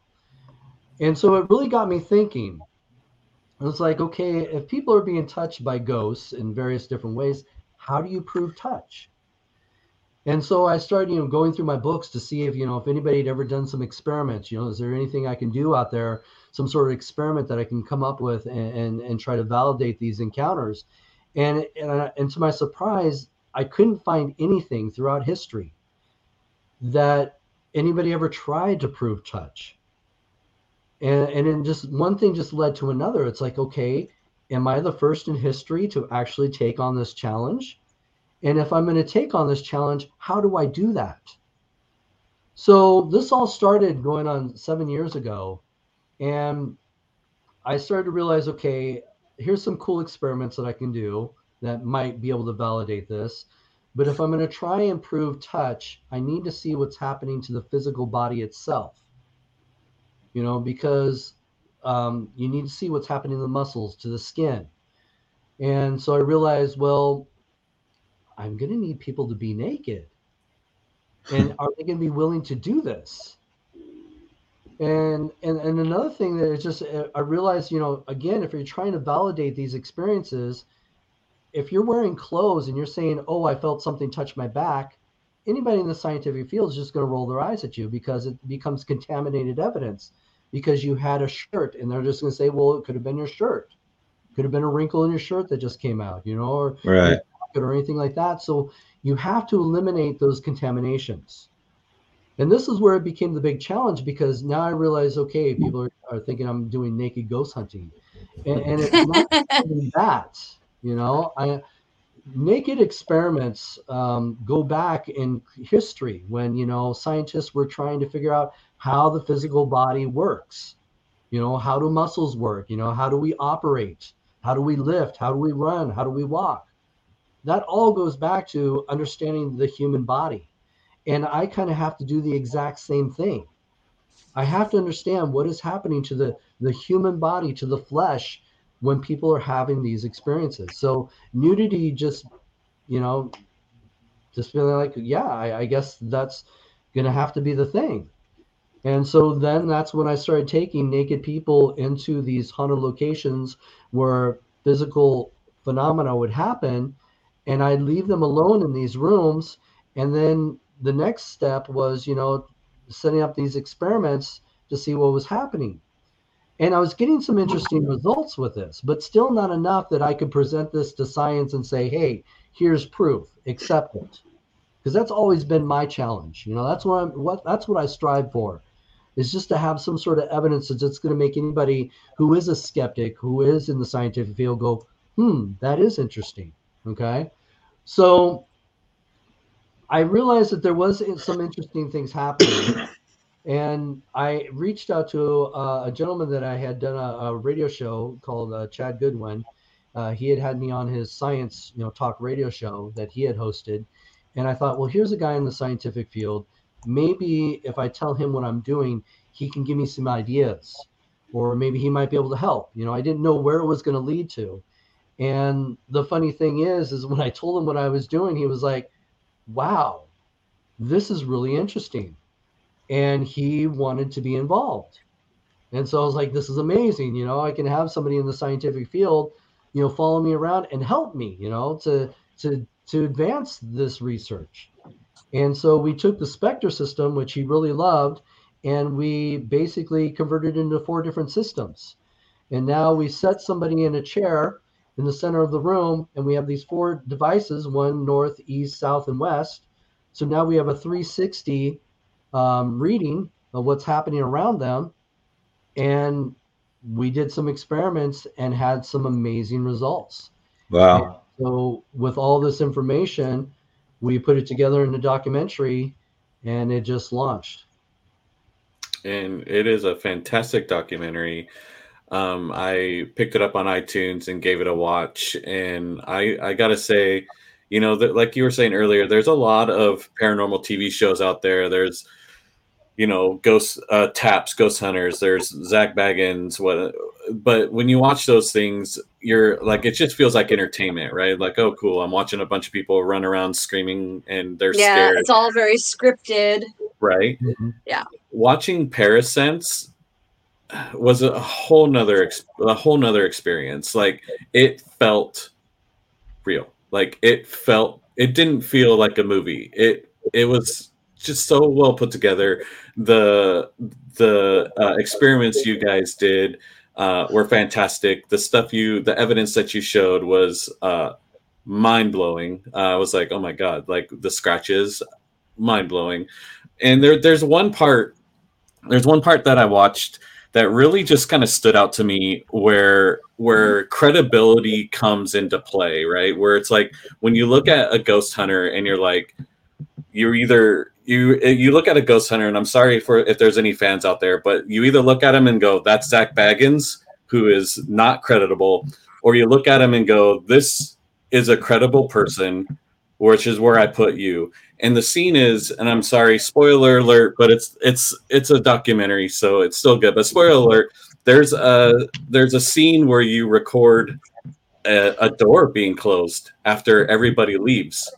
and so it really got me thinking. It's like, okay, if people are being touched by ghosts in various different ways, how do you prove touch? And so I started, you know, going through my books to see if, you know, if anybody had ever done some experiments, you know, is there anything I can do out there, some sort of experiment that I can come up with and and, and try to validate these encounters. And and, I, and to my surprise, I couldn't find anything throughout history that anybody ever tried to prove touch. And and then just one thing just led to another. It's like, okay, am I the first in history to actually take on this challenge? And if I'm going to take on this challenge, how do I do that? So this all started going on seven years ago. And I started to realize okay, here's some cool experiments that I can do that might be able to validate this. But if I'm going to try and prove touch, I need to see what's happening to the physical body itself. You know, because um, you need to see what's happening to the muscles, to the skin. And so I realized, well, I'm going to need people to be naked. And are they going to be willing to do this? And, and and another thing that is just uh, I realized, you know, again, if you're trying to validate these experiences, if you're wearing clothes and you're saying, "Oh, I felt something touch my back," anybody in the scientific field is just going to roll their eyes at you because it becomes contaminated evidence because you had a shirt and they're just going to say, "Well, it could have been your shirt. Could have been a wrinkle in your shirt that just came out, you know, or right or anything like that. So you have to eliminate those contaminations. And this is where it became the big challenge because now I realize, okay, people are, are thinking I'm doing naked ghost hunting. And, and it's not (laughs) that, you know, I, naked experiments um, go back in history when, you know, scientists were trying to figure out how the physical body works. You know, how do muscles work? You know, how do we operate? How do we lift? How do we run? How do we walk? That all goes back to understanding the human body. And I kind of have to do the exact same thing. I have to understand what is happening to the, the human body, to the flesh, when people are having these experiences. So nudity just, you know, just feeling like, yeah, I, I guess that's going to have to be the thing. And so then that's when I started taking naked people into these haunted locations where physical phenomena would happen and I'd leave them alone in these rooms. And then the next step was, you know, setting up these experiments to see what was happening. And I was getting some interesting results with this, but still not enough that I could present this to science and say, hey, here's proof, accept it. Because that's always been my challenge. You know, that's what I'm what that's what I strive for. Is just to have some sort of evidence that's going to make anybody who is a skeptic, who is in the scientific field, go, hmm, that is interesting. Okay. So I realized that there was some interesting things happening. and I reached out to uh, a gentleman that I had done a, a radio show called uh, Chad Goodwin. Uh, he had had me on his science, you know, talk radio show that he had hosted, and I thought, well, here's a guy in the scientific field. Maybe if I tell him what I'm doing, he can give me some ideas, or maybe he might be able to help. You know, I didn't know where it was going to lead to, and the funny thing is, is when I told him what I was doing, he was like, wow, this is really interesting. And he wanted to be involved. And so I was like, this is amazing. You know, I can have somebody in the scientific field, you know, follow me around and help me, you know, to to to advance this research. And so we took the Spectre system, which he really loved, and we basically converted into four different systems. And now we set somebody in a chair in the center of the room, and we have these four devices one north, east, south, and west. So now we have a 360 um, reading of what's happening around them. And we did some experiments and had some amazing results. Wow. And so, with all this information, we put it together in a documentary and it just launched. And it is a fantastic documentary. Um, I picked it up on iTunes and gave it a watch, and I I gotta say, you know, that like you were saying earlier, there's a lot of paranormal TV shows out there. There's you know, ghost uh, taps, ghost hunters. There's Zak Bagans. What? But when you watch those things, you're like, it just feels like entertainment, right? Like, oh, cool. I'm watching a bunch of people run around screaming, and they're yeah, scared. it's all very scripted. right. Mm-hmm. Yeah. Watching Parasense was a whole nother a whole nother experience like it felt real like it felt it didn't feel like a movie it it was just so well put together. The the uh, experiments you guys did uh, were fantastic. The stuff you, the evidence that you showed was uh, mind blowing. Uh, I was like, oh my god, like the scratches, mind blowing. And there, there's one part, there's one part that I watched that really just kind of stood out to me where where mm-hmm. credibility comes into play right? Where it's like when you look at a ghost hunter and you're like you're either you you look at a ghost hunter and i'm sorry for if there's any fans out there but you either look at him and go that's Zak Bagans who is not creditable or you look at him and go this is a credible person which is where i put you and the scene is and i'm sorry spoiler alert but it's it's it's a documentary so it's still good but spoiler alert there's a there's a scene where you record a, a door being closed after everybody leaves.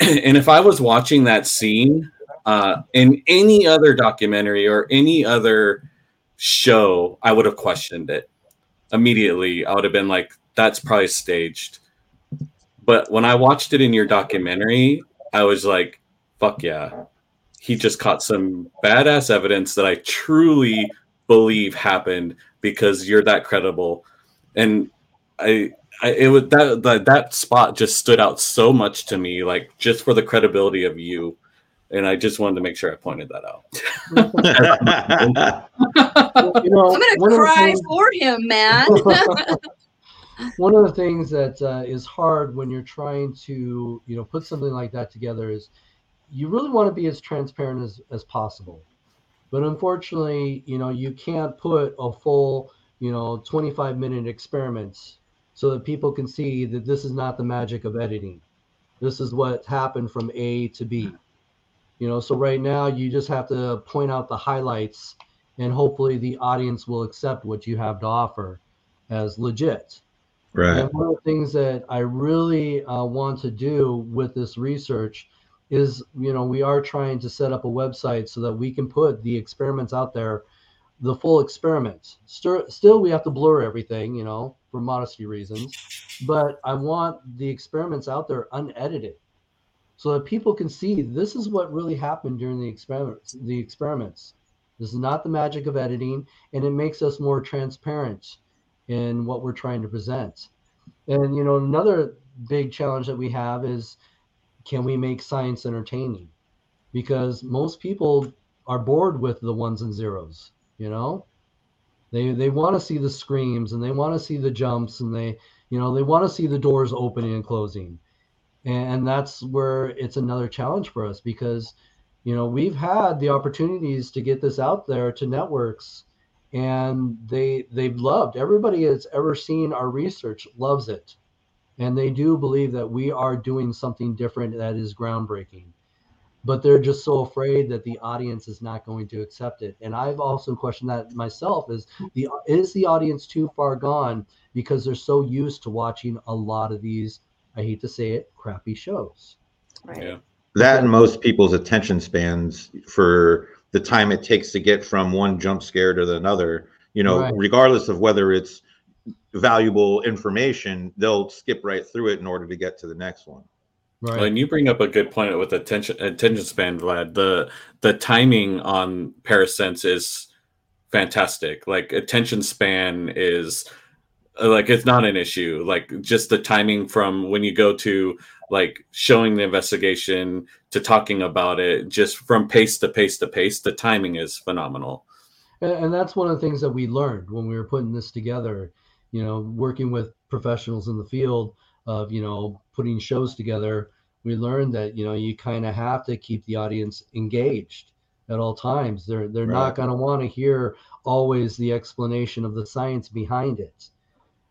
(clears throat) And if i was watching that scene uh, in any other documentary or any other show i would have questioned it. Immediately i would have been like that's probably staged. But when i watched it in your documentary I was like, fuck yeah. He just caught some badass evidence that I truly believe happened because you're that credible. And I, I it was that, that that spot just stood out so much to me, like just for the credibility of you. And I just wanted to make sure I pointed that out. (laughs) (laughs) you know, I'm gonna cry for him, man. (laughs) one of the things that uh, is hard when you're trying to you know put something like that together is you really want to be as transparent as, as possible. But unfortunately you know you can't put a full you know 25 minute experiments so that people can see that this is not the magic of editing. This is what happened from a to b. You know so right now you just have to point out the highlights and hopefully the audience will accept what you have to offer as legit Right. And one of the things that I really uh, want to do with this research is, you know, we are trying to set up a website so that we can put the experiments out there, the full experiments. Still, still we have to blur everything, you know, for modesty reasons. But I want the experiments out there unedited so that people can see this is what really happened during the experiments. The experiments. This is not the magic of editing, and it makes us more transparent in what we're trying to present. And you know, another big challenge that we have is can we make science entertaining? Because most people are bored with the ones and zeros, you know? They they want to see the screams and they want to see the jumps and they, you know, they want to see the doors opening and closing. And that's where it's another challenge for us because you know, we've had the opportunities to get this out there to networks and they they've loved. Everybody that's ever seen our research loves it. And they do believe that we are doing something different that is groundbreaking. But they're just so afraid that the audience is not going to accept it. And i've also questioned that myself is the is the audience too far gone because they're so used to watching a lot of these i hate to say it crappy shows? Right. Yeah. that and most people's attention spans for the time it takes to get from one jump scare to another you know right. regardless of whether it's valuable information they'll skip right through it in order to get to the next one. Right. Well, and you bring up a good point with attention attention span vlad the the timing on parasense is fantastic. Like attention span is like it's not an issue. Like just the timing from when you go to like showing the investigation to talking about it just from pace to pace to pace the timing is phenomenal. And, and, that's one of the things that we learned when we were putting this together you know working with professionals in the field of you know putting shows together. We learned that you know you kind of have to keep the audience engaged at all times. They're they're right. not going to want to hear always the explanation of the science behind it.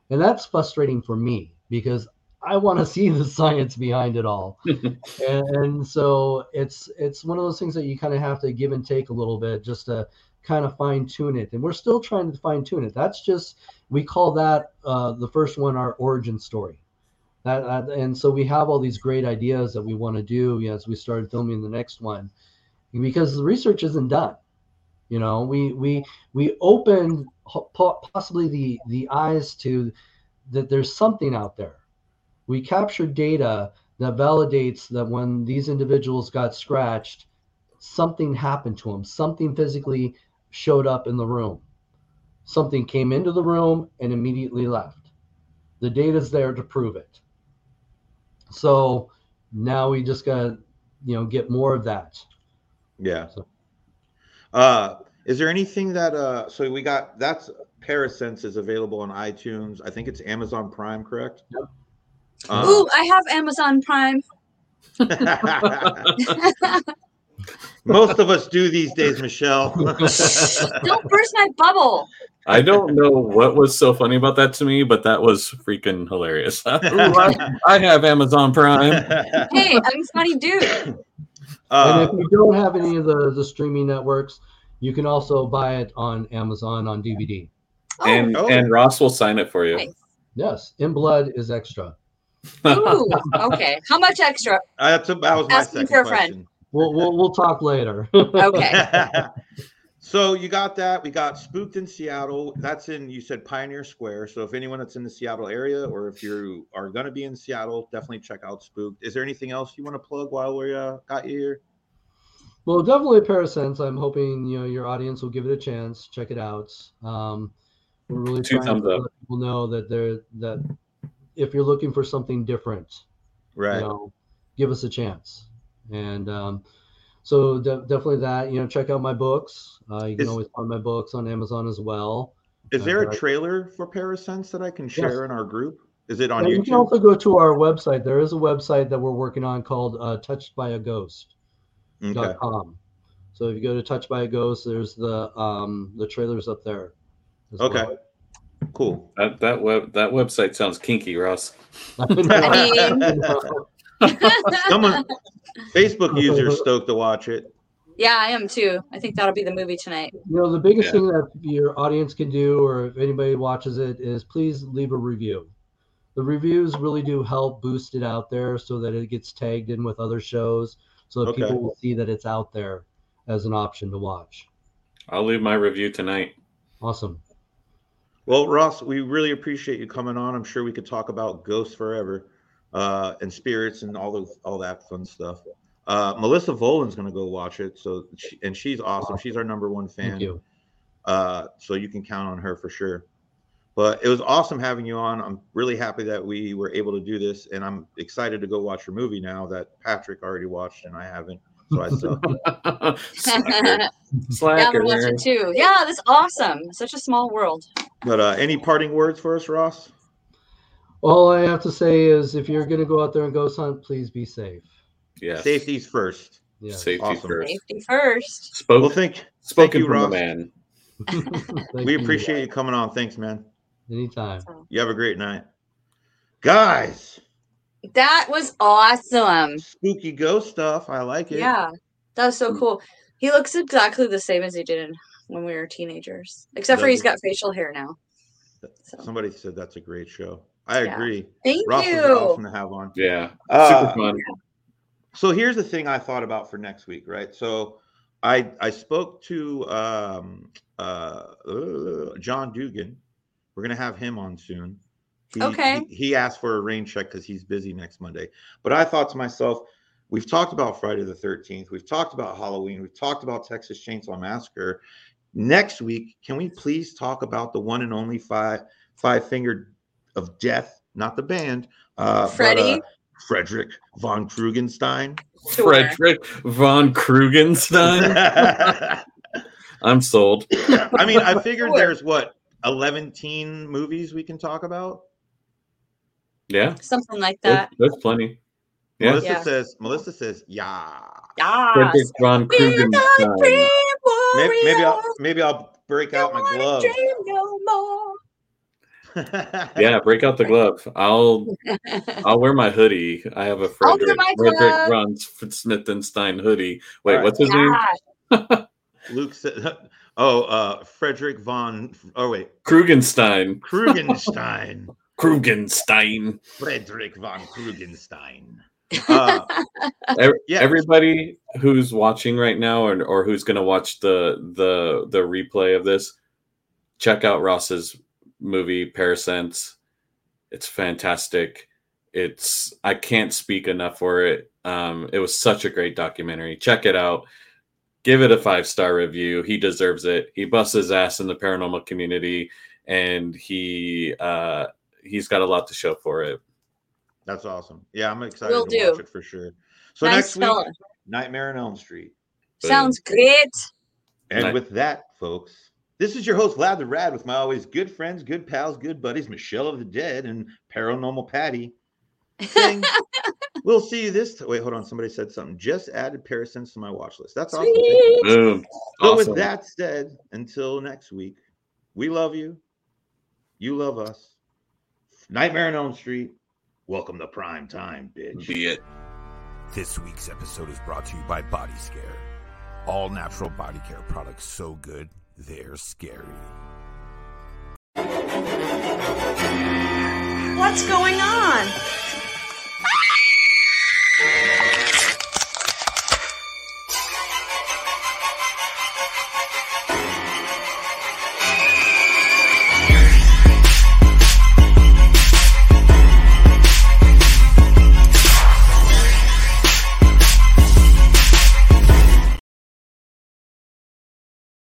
And that's frustrating for me because I want to see the science behind it all. (laughs) and, and, so it's it's one of those things that you kind of have to give and take a little bit just to kind of fine tune it. And we're still trying to fine tune it. That's just we call that uh, the first one our origin story. That, that, and so we have all these great ideas that we want to do you know, as we started filming the next one because the research isn't done you know we we we open possibly the the eyes to that there's something out there we captured data that validates that when these individuals got scratched, something happened to them. Something physically showed up in the room. Something came into the room and immediately left. The data's there to prove it. So now we just got to, you know, get more of that. Yeah. Uh, is there anything that uh so we got that's Parasense is available on iTunes. I think it's Amazon Prime, correct? Yep. Uh, Ooh, I have Amazon Prime. (laughs) Most of us do these days, Michelle. (laughs) Don't (laughs) burst my bubble. I don't know what was so funny about that to me, but that was freaking hilarious. Ooh, I, I have Amazon Prime. Hey, I'm a funny dude. and Uh, if you don't have any of the, the streaming networks, you can also buy it on Amazon on DVD. Oh, and Oh. and Ross will sign it for you. Nice. Yes, In Blood is extra. Ooh, okay. How much extra? (laughs) that's a, that was my Asking second for a friend. We'll, we'll, we'll talk later. (laughs) Okay. (laughs) so you got that. We got Spooked in Seattle. That's in you said Pioneer Square. So if anyone that's in the Seattle area, or if you are going to be in Seattle, definitely check out Spooked. Is there anything else you want to plug while we uh, got you here? Well, definitely Parasense. I'm hoping you know your audience will give it a chance. Check it out. Um, we're really Two trying to up. let people know that they're that if you're looking for something different, Right. you know, give us a chance. And um, so de- definitely that. You know, check out my books. Uh, you can always find my books on Amazon as well. Is there a Uh, trailer for Parasense that I can share in our group? Is it on And you can also go to our website. There is a website that we're working on called uh, Touched by a Ghost. Okay. com. So if you go to Touch by a Ghost, there's the um the trailers up there. Okay. well. Cool. That that web that website sounds kinky, Ross. (laughs) (laughs) Someone, Facebook (laughs) users stoked to watch it. Yeah, I am too. I think that'll be the movie tonight. you know the biggest Yeah. thing that your audience can do, or if anybody watches it, is please leave a review. The reviews really do help boost it out there so that it gets tagged in with other shows, so that Okay. people will see that it's out there as an option to watch. I'll leave my review tonight. Awesome. Well, Ross, we really appreciate you coming on. I'm sure we could talk about ghosts forever, uh, and spirits and all those all that fun stuff. Uh, Melissa Volan's gonna go watch it, so she, and she's awesome. She's our number one fan. Thank you. Uh, so you can count on her for sure. But it was awesome having you on. I'm really happy that we were able to do this, and I'm excited to go watch your movie now that Patrick already watched and I haven't. (laughs) So I suck. (laughs) Slacker. Yeah, I'm Slacker. gonna watch it too. Yeah, that's awesome. Such a small world. but uh, any parting words for us, Ross? All I have to say is, if you're going to go out there and ghost hunt, please be safe. Yeah. Safety's first. Yeah. Safety Awesome. first. Safety first. Spoke, Well, thank spoken you, from a Ross. man. (laughs) Thank we you. appreciate you coming on. Thanks, man. Anytime. You have a great night. Guys, That was awesome. spooky ghost stuff. I like it. Yeah, that was so cool. He looks exactly the same as he did when we were teenagers, except for he's got facial hair now. So Somebody said that's a great show. I Yeah. agree. thank Ross you. awesome to have on. Yeah. Uh, Super fun. so here's the thing I thought about for next week, right? So I I spoke to um, uh, uh, John Dugan. We're gonna have him on soon. He, Okay. He, he asked for a rain check because he's busy next Monday. But I thought to myself, we've talked about Friday the 13th. We've talked about Halloween. We've talked about Texas Chainsaw Massacre. Next week, can we please talk about the one and only five five fingered of death, not the band, uh, but, Freddie? uh, Frederick von Krugenstein. Sure. Frederick von Krugenstein. I (laughs) I'm sold. I mean, I figured Sure. there's what 11 teen movies we can talk about. Yeah. Something like that. there's plenty. Yeah. Melissa Yeah. says. Melissa says, yeah. Yes. Frederick von Krugenstein. Maybe, maybe I'll maybe I'll break out my Don't wanna glove. dream no more. (laughs) Yeah, break out the glove. I'll I'll wear my hoodie. I have a I'll wear Frederick, my Frederick glove. von Smithenstein hoodie. Wait, All right. what's his name? (laughs) Luke said, (laughs) "Oh, uh, Frederick von. Oh wait, Krugenstein. Krugenstein. Krugenstein. Frederick von Krugenstein." (laughs) Uh, Yeah. Everybody who's watching right now or, or who's going to watch the the the replay of this, check out Ross's movie Parasense. It's fantastic. it's I can't speak enough for it. Um, it was such a great documentary. Check it out. Give it a five star review. He deserves it. He busts his ass in the paranormal community, and he uh, he's got a lot to show for it. That's awesome. Yeah, I'm excited Will to do. watch it for sure. So Nice next fella. week, Nightmare on Elm Street. Sounds great. And Nice. with that, folks, this is your host, Vlad the Rad, with my always good friends, good pals, good buddies, Michelle of the Dead and Paranormal Patty. (laughs) We'll see you this. wait, hold on. Somebody said something. Just added Parasense to my watch list. That's awesome. Thank you. Sweet. Boom. So Awesome. with that said, until next week, we love you. You love us. Nightmare on Elm Street. Welcome to prime time, bitch. Be it. This week's episode is brought to you by Body Scare. All natural body care products so good, they're scary. What's going on?